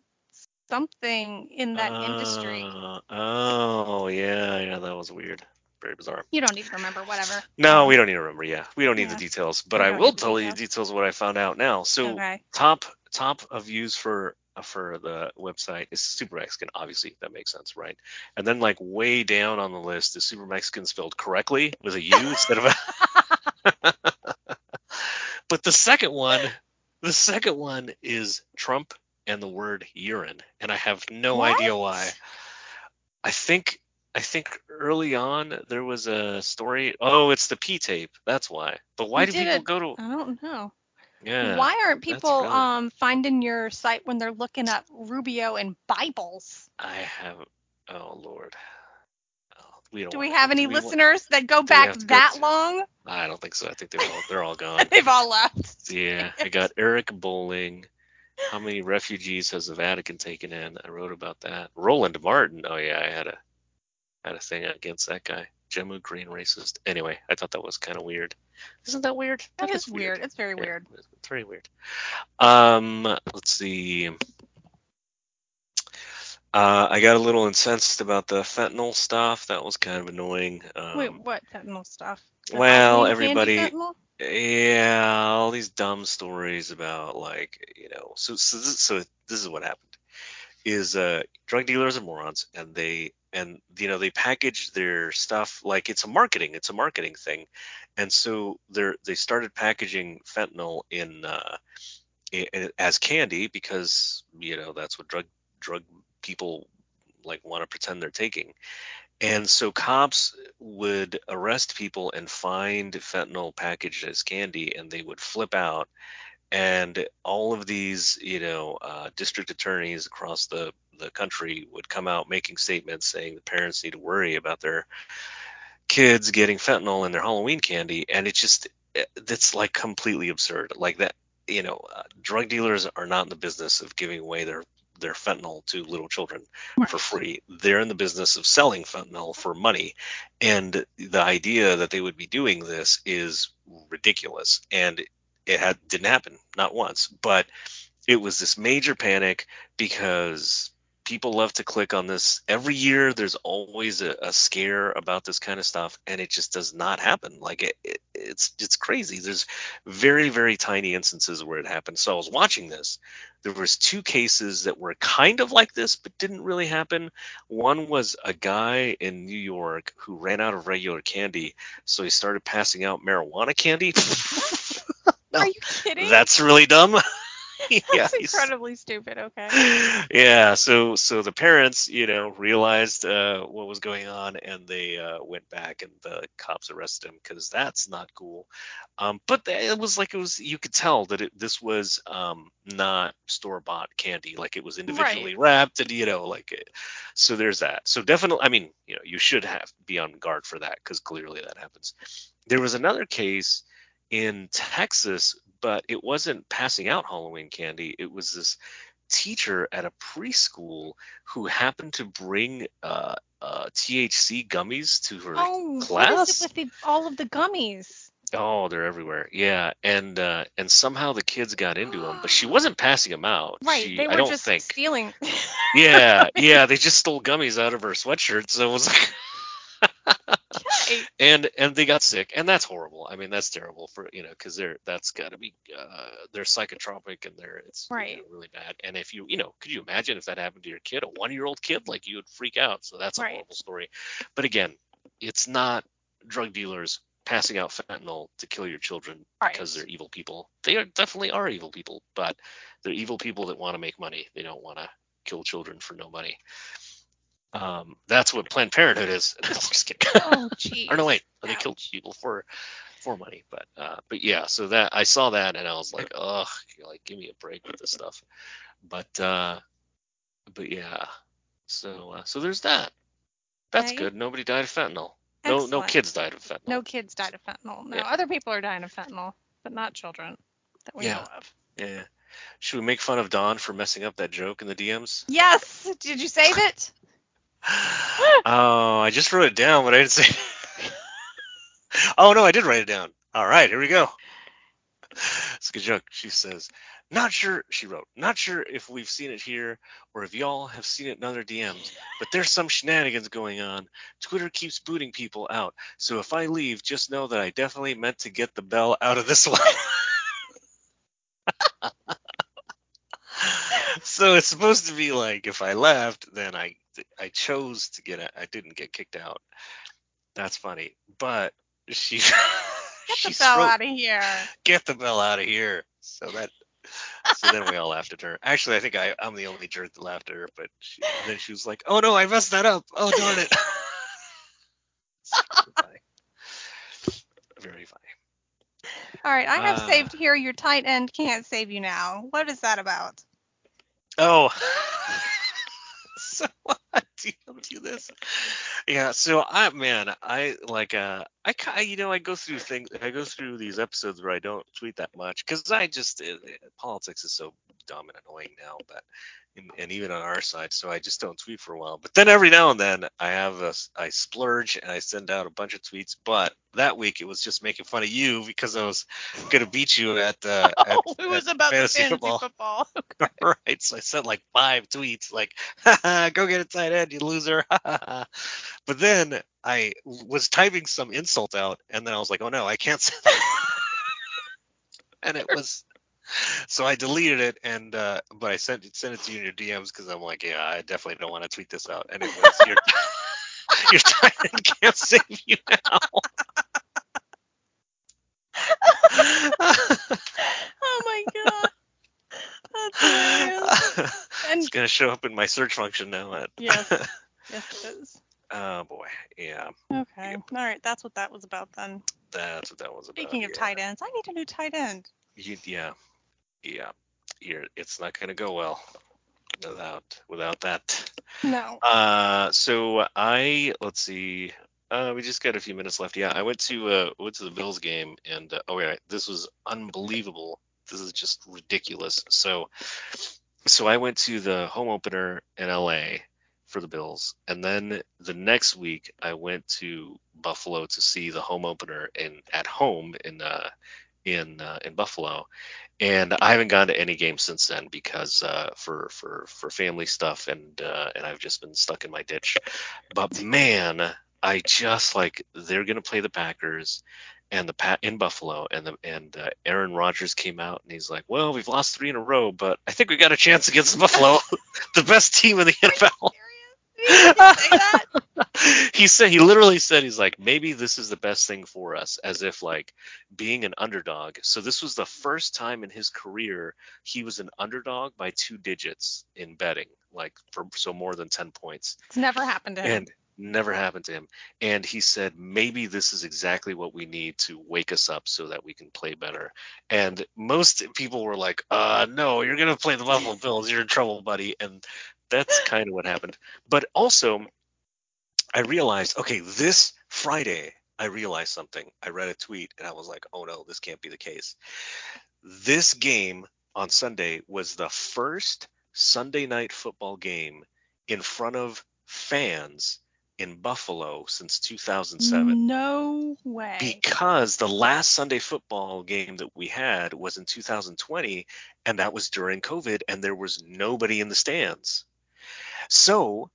something in that industry. Uh, Oh, yeah, yeah, that was weird. Very bizarre. You don't even remember, whatever. No, we don't need to remember. Yeah, we don't need Yeah. the details, but I will need the tell you details. details of what I found out now. So Okay. top top of views for for the website is Super Mexican. Obviously, that makes sense, right? And then like way down on the list is Super Mexican spelled correctly with a U instead of a. but the second one, the second one is Trump and the word urine, and I have no What? idea why. I think I think early on there was a story. Oh, it's the P tape. That's why. But why You do people it- go to? I don't know. Yeah. Why aren't people really- um finding your site when they're looking up Rubio and Bibles? I have. Oh Lord. Oh, we don't. Do we have any do we want- listeners that go back go that to- long? I don't think so. I think they're all they're all gone. They've all left. yeah. I got Eric Bolling. How many refugees has the Vatican taken in? I wrote about that. Roland Martin. Oh yeah, I had a had a thing against that guy. Jemu Green racist. Anyway, I thought that was kind of weird. Isn't that weird? That That is weird. It's very Yeah, weird. It's very weird. Um, let's see. Uh, I got a little incensed about the fentanyl stuff. That was kind of annoying. Um, Wait, what fentanyl stuff? Well, everybody- yeah, all these dumb stories about like you know. So so this, so this is what happened. Is uh, drug dealers are morons, and they and you know they package their stuff like it's a marketing, it's a marketing thing, and so they're they started packaging fentanyl in uh, i- i- as candy because you know that's what drug drug people like want to pretend they're taking. And so cops would arrest people and find fentanyl packaged as candy, and they would flip out. And all of these, you know, uh, district attorneys across the, the country would come out making statements saying the parents need to worry about their kids getting fentanyl in their Halloween candy. And it's just, that's like completely absurd. Like that, you know, uh, drug dealers are not in the business of giving away their their fentanyl to little children for free. They're in the business of selling fentanyl for money. And the idea that they would be doing this is ridiculous. And it had didn't happen, not once. But it was this major panic because people love to click on this. Every year there's always a, a scare about this kind of stuff, and it just does not happen. Like it, it it's it's crazy. There's very, very tiny instances where it happened. So I was watching this there was two cases that were kind of like this but didn't really happen one was a guy in new york who ran out of regular candy so he started passing out marijuana candy No, Are you kidding? that's really dumb yeah That's he's- incredibly stupid. Okay. yeah so so the parents you know realized uh, what was going on and they uh, went back and the cops arrested him because that's not cool um, but it was like it was you could tell that it, this was um, not store bought candy like it was individually wrapped and you know like it, so there's that so definitely i mean you know you should have be on guard for that because clearly that happens there was another case in texas but it wasn't passing out halloween candy it was this teacher at a preschool who happened to bring uh, uh, THC gummies to her Oh, class. with the, all of the gummies? Oh, they're everywhere. Yeah, and uh, and somehow the kids got into them, but she wasn't passing them out. Right. She, they were I don't just think. stealing. Yeah, yeah, they just stole gummies out of her sweatshirt, so it was like. Okay. and and they got sick, and that's horrible. I mean, that's terrible for you know because they're that's got to be uh, they're psychotropic and they're it's you know, really bad. And if you you know could you imagine if that happened to your kid, a one year old kid, like you would freak out. So that's a Right. horrible story. But again, it's not drug dealers passing out fentanyl to kill your children Right. because they're evil people. They are definitely are evil people, but they're evil people that want to make money. They don't want to kill children for no money. Um, that's what Planned Parenthood is. Just kidding. Oh, jeez. or no, wait, they killed people for for money. But uh, but yeah, so that I saw that and I was like, ugh, like give me a break with this stuff. But uh, but yeah, so uh, so there's that. That's Okay. good. Nobody died of fentanyl. No no kids died of fentanyl. No kids died of fentanyl. No, Yeah. other people are dying of fentanyl, but not children that we Yeah. know of. Yeah. Should we make fun of Don for messing up that joke in the DMs? Yes. Did you save it? Oh, I just wrote it down, but I didn't say. oh no, I did write it down. All right, here we go. It's a good joke. She says, "Not sure." She wrote, "Not sure if we've seen it here or if y'all have seen it in other DMs, but there's some shenanigans going on. Twitter keeps booting people out, so if I leave, just know that I definitely meant to get the bell out of this one." so it's supposed to be like if I left, then I I chose to get I didn't get kicked out. That's funny, but she Get she the bell out of here. get the bell out of here. So that so then we all laughed at her. Actually, I think I I'm the only jerk that laughed at her, but she, then she was like, "Oh no, I messed that up. Oh darn it." Very funny. Very funny. All right, I have Ah. saved here. Your tight end can't save you now. What is that about? Oh. so I DM'd you this. Yeah, so I man, I like uh I you know I go through things I go through these episodes where I don't tweet that much cuz I just uh, politics is so dumb and annoying now, but and, and even on our side, so I just don't tweet for a while. But then every now and then I have a I splurge and I send out a bunch of tweets, but that week it was just making fun of you because I was going to beat you at uh at, Oh, it was about fantasy the fantasy football. football. right. So I sent like five tweets, like, go get a tight end, you loser. but then I was typing some insult out, and then I was like, oh no, I can't say that. and it was. So I deleted it, and uh, but I sent it sent it to you in your DMs because I'm like, yeah, I definitely don't want to tweet this out. It your your tight end can't save you now. oh my god. That's hilarious. And it's gonna show up in my search function now. At, yes, yes it is. oh boy, yeah, Okay. All right, that's what that was about then. that's what that was about. Speaking of yeah. tight ends, I need a new tight end. You, yeah, yeah. You're, it's not gonna go well without without that. No. Uh, so I let's see. Uh, we just got a few minutes left. Yeah, I went to uh went to the Bills game and uh, oh yeah, this was unbelievable. This is just ridiculous. So so I went to the home opener in LA for the Bills, and then the next week I went to Buffalo to see the home opener in at home in uh in uh, in Buffalo, and I haven't gone to any games since then because uh, for for for family stuff and uh, and I've just been stuck in my ditch. But man, I just like they're gonna play the Packers and the Pat in Buffalo and the and uh, Aaron Rodgers came out and he's like, well, we've lost three in a row, but I think we got a chance against Buffalo, the best team in the NFL. Did he really say that? he said he literally said he's like maybe this is the best thing for us as if like being an underdog. So this was the first time in his career he was an underdog by two digits in betting like for so more than 10 points. It's never happened to him. and never happened to him. And he said maybe this is exactly what we need to wake us up so that we can play better. And most people were like uh no you're gonna play the buffalo bills. You're in trouble buddy. And that's kind of what happened but also I realized, okay, this Friday, I realized something. I read a tweet and I was like, oh no, this can't be the case. This game on Sunday was the first Sunday night football game in front of fans in Buffalo since 2007 No way. because the last Sunday football game that we had was in 2020 and that was during COVID and there was nobody in the stands. So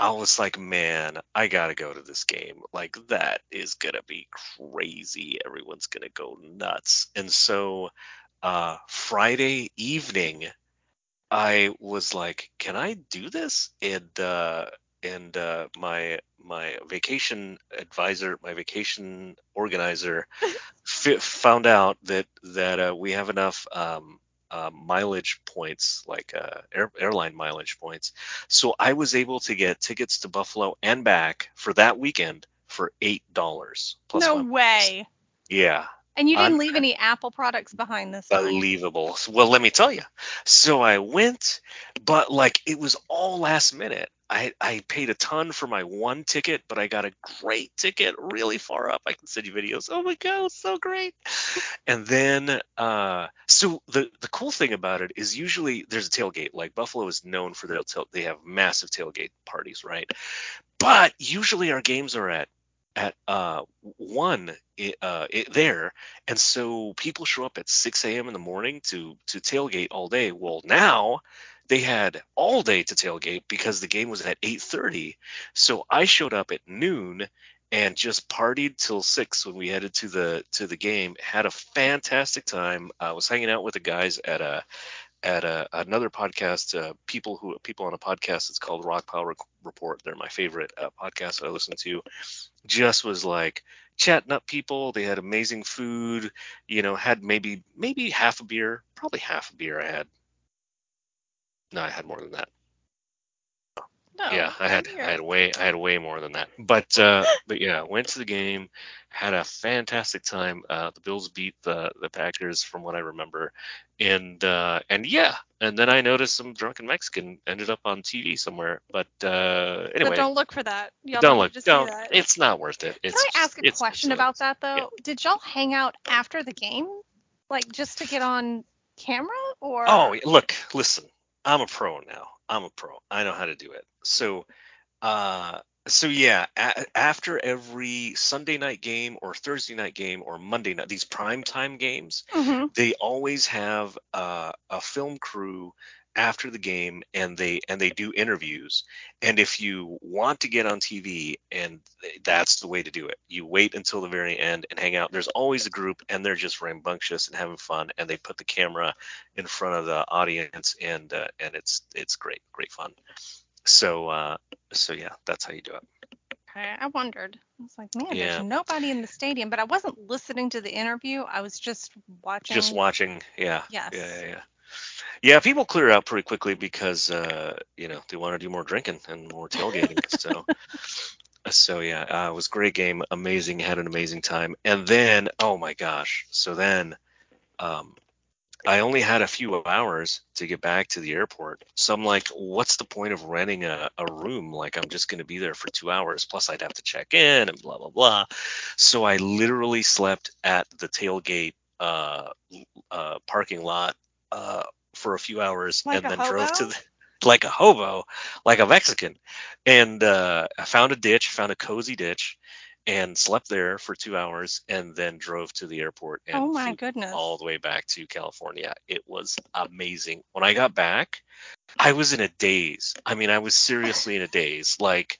I was like, man, I got to go to this game. Like that is going to be crazy. Everyone's going to go nuts. And so uh Friday evening I was like, can I do this? And uh and uh my my vacation advisor, my vacation organizer f- found out that that uh, we have enough um, uh, mileage points, like uh, air, airline mileage points. So I was able to get tickets to Buffalo and back for that weekend for eight dollars. no way. Yeah, And you didn't I'm- leave any Apple products behind this time. unbelievable. Well, let me tell you. So I went, but like it was all last minute. I I paid a ton for my one ticket, but I got a great ticket really far up. I can send you videos. Oh my god, so great. And then uh so the the cool thing about it is usually there's a tailgate. Like Buffalo is known for their tail they have massive tailgate parties, right? But usually our games are at at uh one uh i there and so people show up at 6 a.m in the morning to to tailgate all day well now they had all day to tailgate because the game was at 8:30 so i showed up at noon and just partied till 6 when we headed to the to the game. Had a fantastic time. I was hanging out with the guys at a at a, another podcast uh, people who people on a podcast it's called rock power report. They're my favorite uh, podcast that i listen to. Just was like chatting up people. They had amazing food you know had maybe maybe half a beer probably half a beer i had no i had more than that No. yeah i had i had way i had way more than that but uh but yeah went to the game had a fantastic time uh the bills beat the the packers from what i remember and uh and yeah and then i noticed some drunken mexican ended up on tv somewhere but uh anyway But don't look for that. Y'all don't look don't that. it's not worth it Can it's I ask a question about that though? Did y'all hang out after the game, like just to get on camera, or? Oh, look, listen. I'm a pro now. I'm a pro. I know how to do it. So, uh, so yeah. A- after every Sunday night game or Thursday night game or Monday night, these prime time games, Mhm. they always have uh, a film crew after the game, and they and they do interviews. And if you want to get on TV, and that's the way to do it. You wait until the very end and hang out. There's always a group, and they're just rambunctious and having fun, and they put the camera in front of the audience, and uh, and it's it's great, great fun. So uh, so yeah, that's how you do it. Okay, I wondered. I was like, man, Yeah. there's nobody in the stadium, but I wasn't listening to the interview. I was just watching. Just watching, yeah, Yes. yeah, yeah, yeah. Yeah, people clear out pretty quickly because uh, you know they want to do more drinking and more tailgating. so, so yeah, uh, it was a great game, amazing, had an amazing time, and then oh my gosh, so then, um, I only had a few hours to get back to the airport. So I'm like, what's the point of renting a, a room? Like I'm just going to be there for two hours. Plus I'd have to check in and blah blah blah. So I literally slept at the tailgate uh, uh, parking lot uh, for a few hours Like and then drove to the, like a hobo, like a Mexican. And uh, I found a ditch, found a cozy ditch, and slept there for two hours, and then drove to the airport and oh my goodness. all the way back to California. It was amazing. When I got back, I was in a daze. I mean, I was seriously in a daze. Like,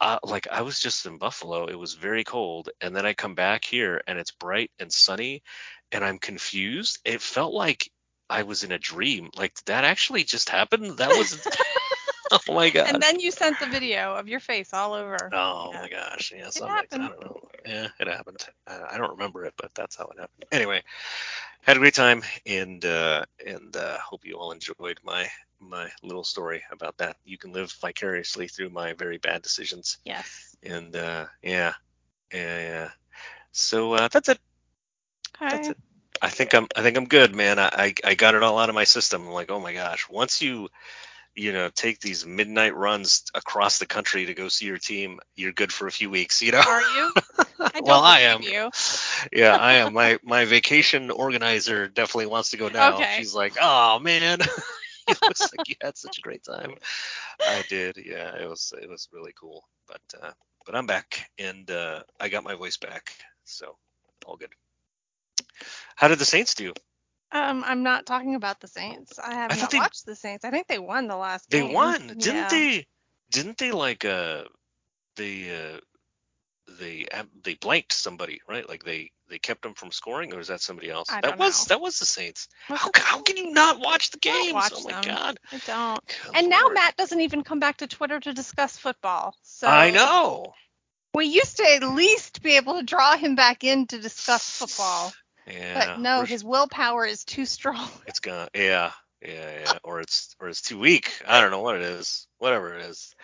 uh, like I was just in Buffalo. It was very cold, and then I come back here, and it's bright and sunny, and I'm confused. It felt like I was in a dream. Like did that actually just happened. That was. oh my god. And then you sent the video of your face all over. Oh Yeah. my gosh, yeah, something like. I happened. don't know. Yeah, it happened. Uh, I don't remember it, but that's how it happened. Anyway, had a great time, and uh, and uh, hope you all enjoyed my my little story about that. You can live vicariously through my very bad decisions, Yes. and uh, yeah, yeah, yeah. So uh, that's it. Okay. That's it. I think I'm I think I'm good, man. I, I I got it all out of my system. I'm like, oh my gosh, once you you know take these midnight runs across the country to go see your team, you're good for a few weeks. You know. Are you? I don't well, I am. You. Yeah, I am. My my vacation organizer definitely wants to go now. Okay. She's like, oh man, it looks like you had such a great time. I did. Yeah, it was it was really cool. But uh, but I'm back and uh, I got my voice back, so all good. How did the Saints do? Um, I'm not talking about the Saints. I have I not they- watched the Saints. I think they won the last game. They game. won, didn't Yeah. they? Didn't they like uh they uh they they blanked somebody, right? Like they they kept them from scoring, or is that somebody else? I that was know. that was the Saints. How how can you not watch the games? watch oh my them. god. I don't. Good And now Matt doesn't even come back to Twitter to discuss football. So I know. We used to at least be able to draw him back in to discuss football, Yeah. but no, his willpower is too strong. It's gonna Yeah, yeah, yeah. Or it's or it's too weak. I don't know what it is. Whatever it is.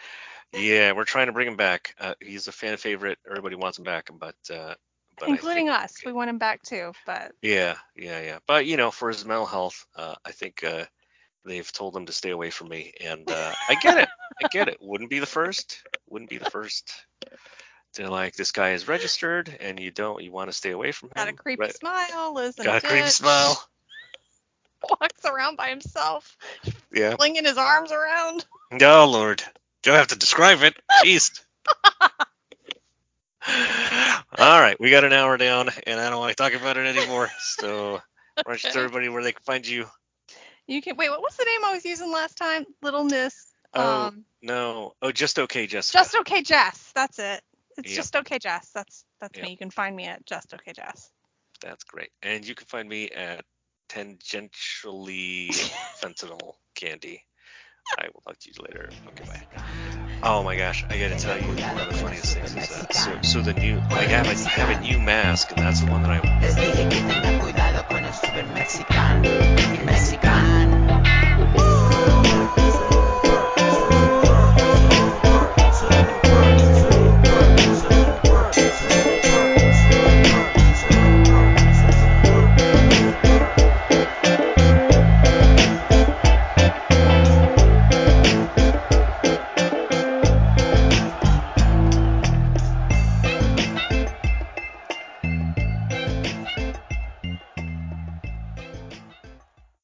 Yeah, we're trying to bring him back. Uh, he's a fan favorite. Everybody wants him back, but uh, but including us. We want him back too, but Yeah, yeah, yeah. But you know, for his mental health, uh, I think uh, they've told him to stay away from me, and uh, I get it. I get it. Wouldn't be the first. Wouldn't be the first. To like this guy is registered, and you don't. You want to stay away from him. got a creepy smile, in Got a creepy smile. walks around by himself, Yeah. flinging his arms around. Oh Lord, don't have to describe it. Jeez. All right, we got an hour down, and I don't want to talk about it anymore. So, why don't you tell everybody where they can find you? You can wait. What was the name I was using last time? Little Miss. Oh, Um, No, oh, just okay, Jessica. just okay, Jess. That's it. It's yep. just okay, Jess. That's that's yep. me. You can find me at just okay, Jess. That's great, and you can find me at tangentially fentanyl candy. I will talk to you later. Okay, bye. Oh my gosh, I gotta tell you one of the funniest things is that so, so the new like I have a, I have a new mask and that's the one that I.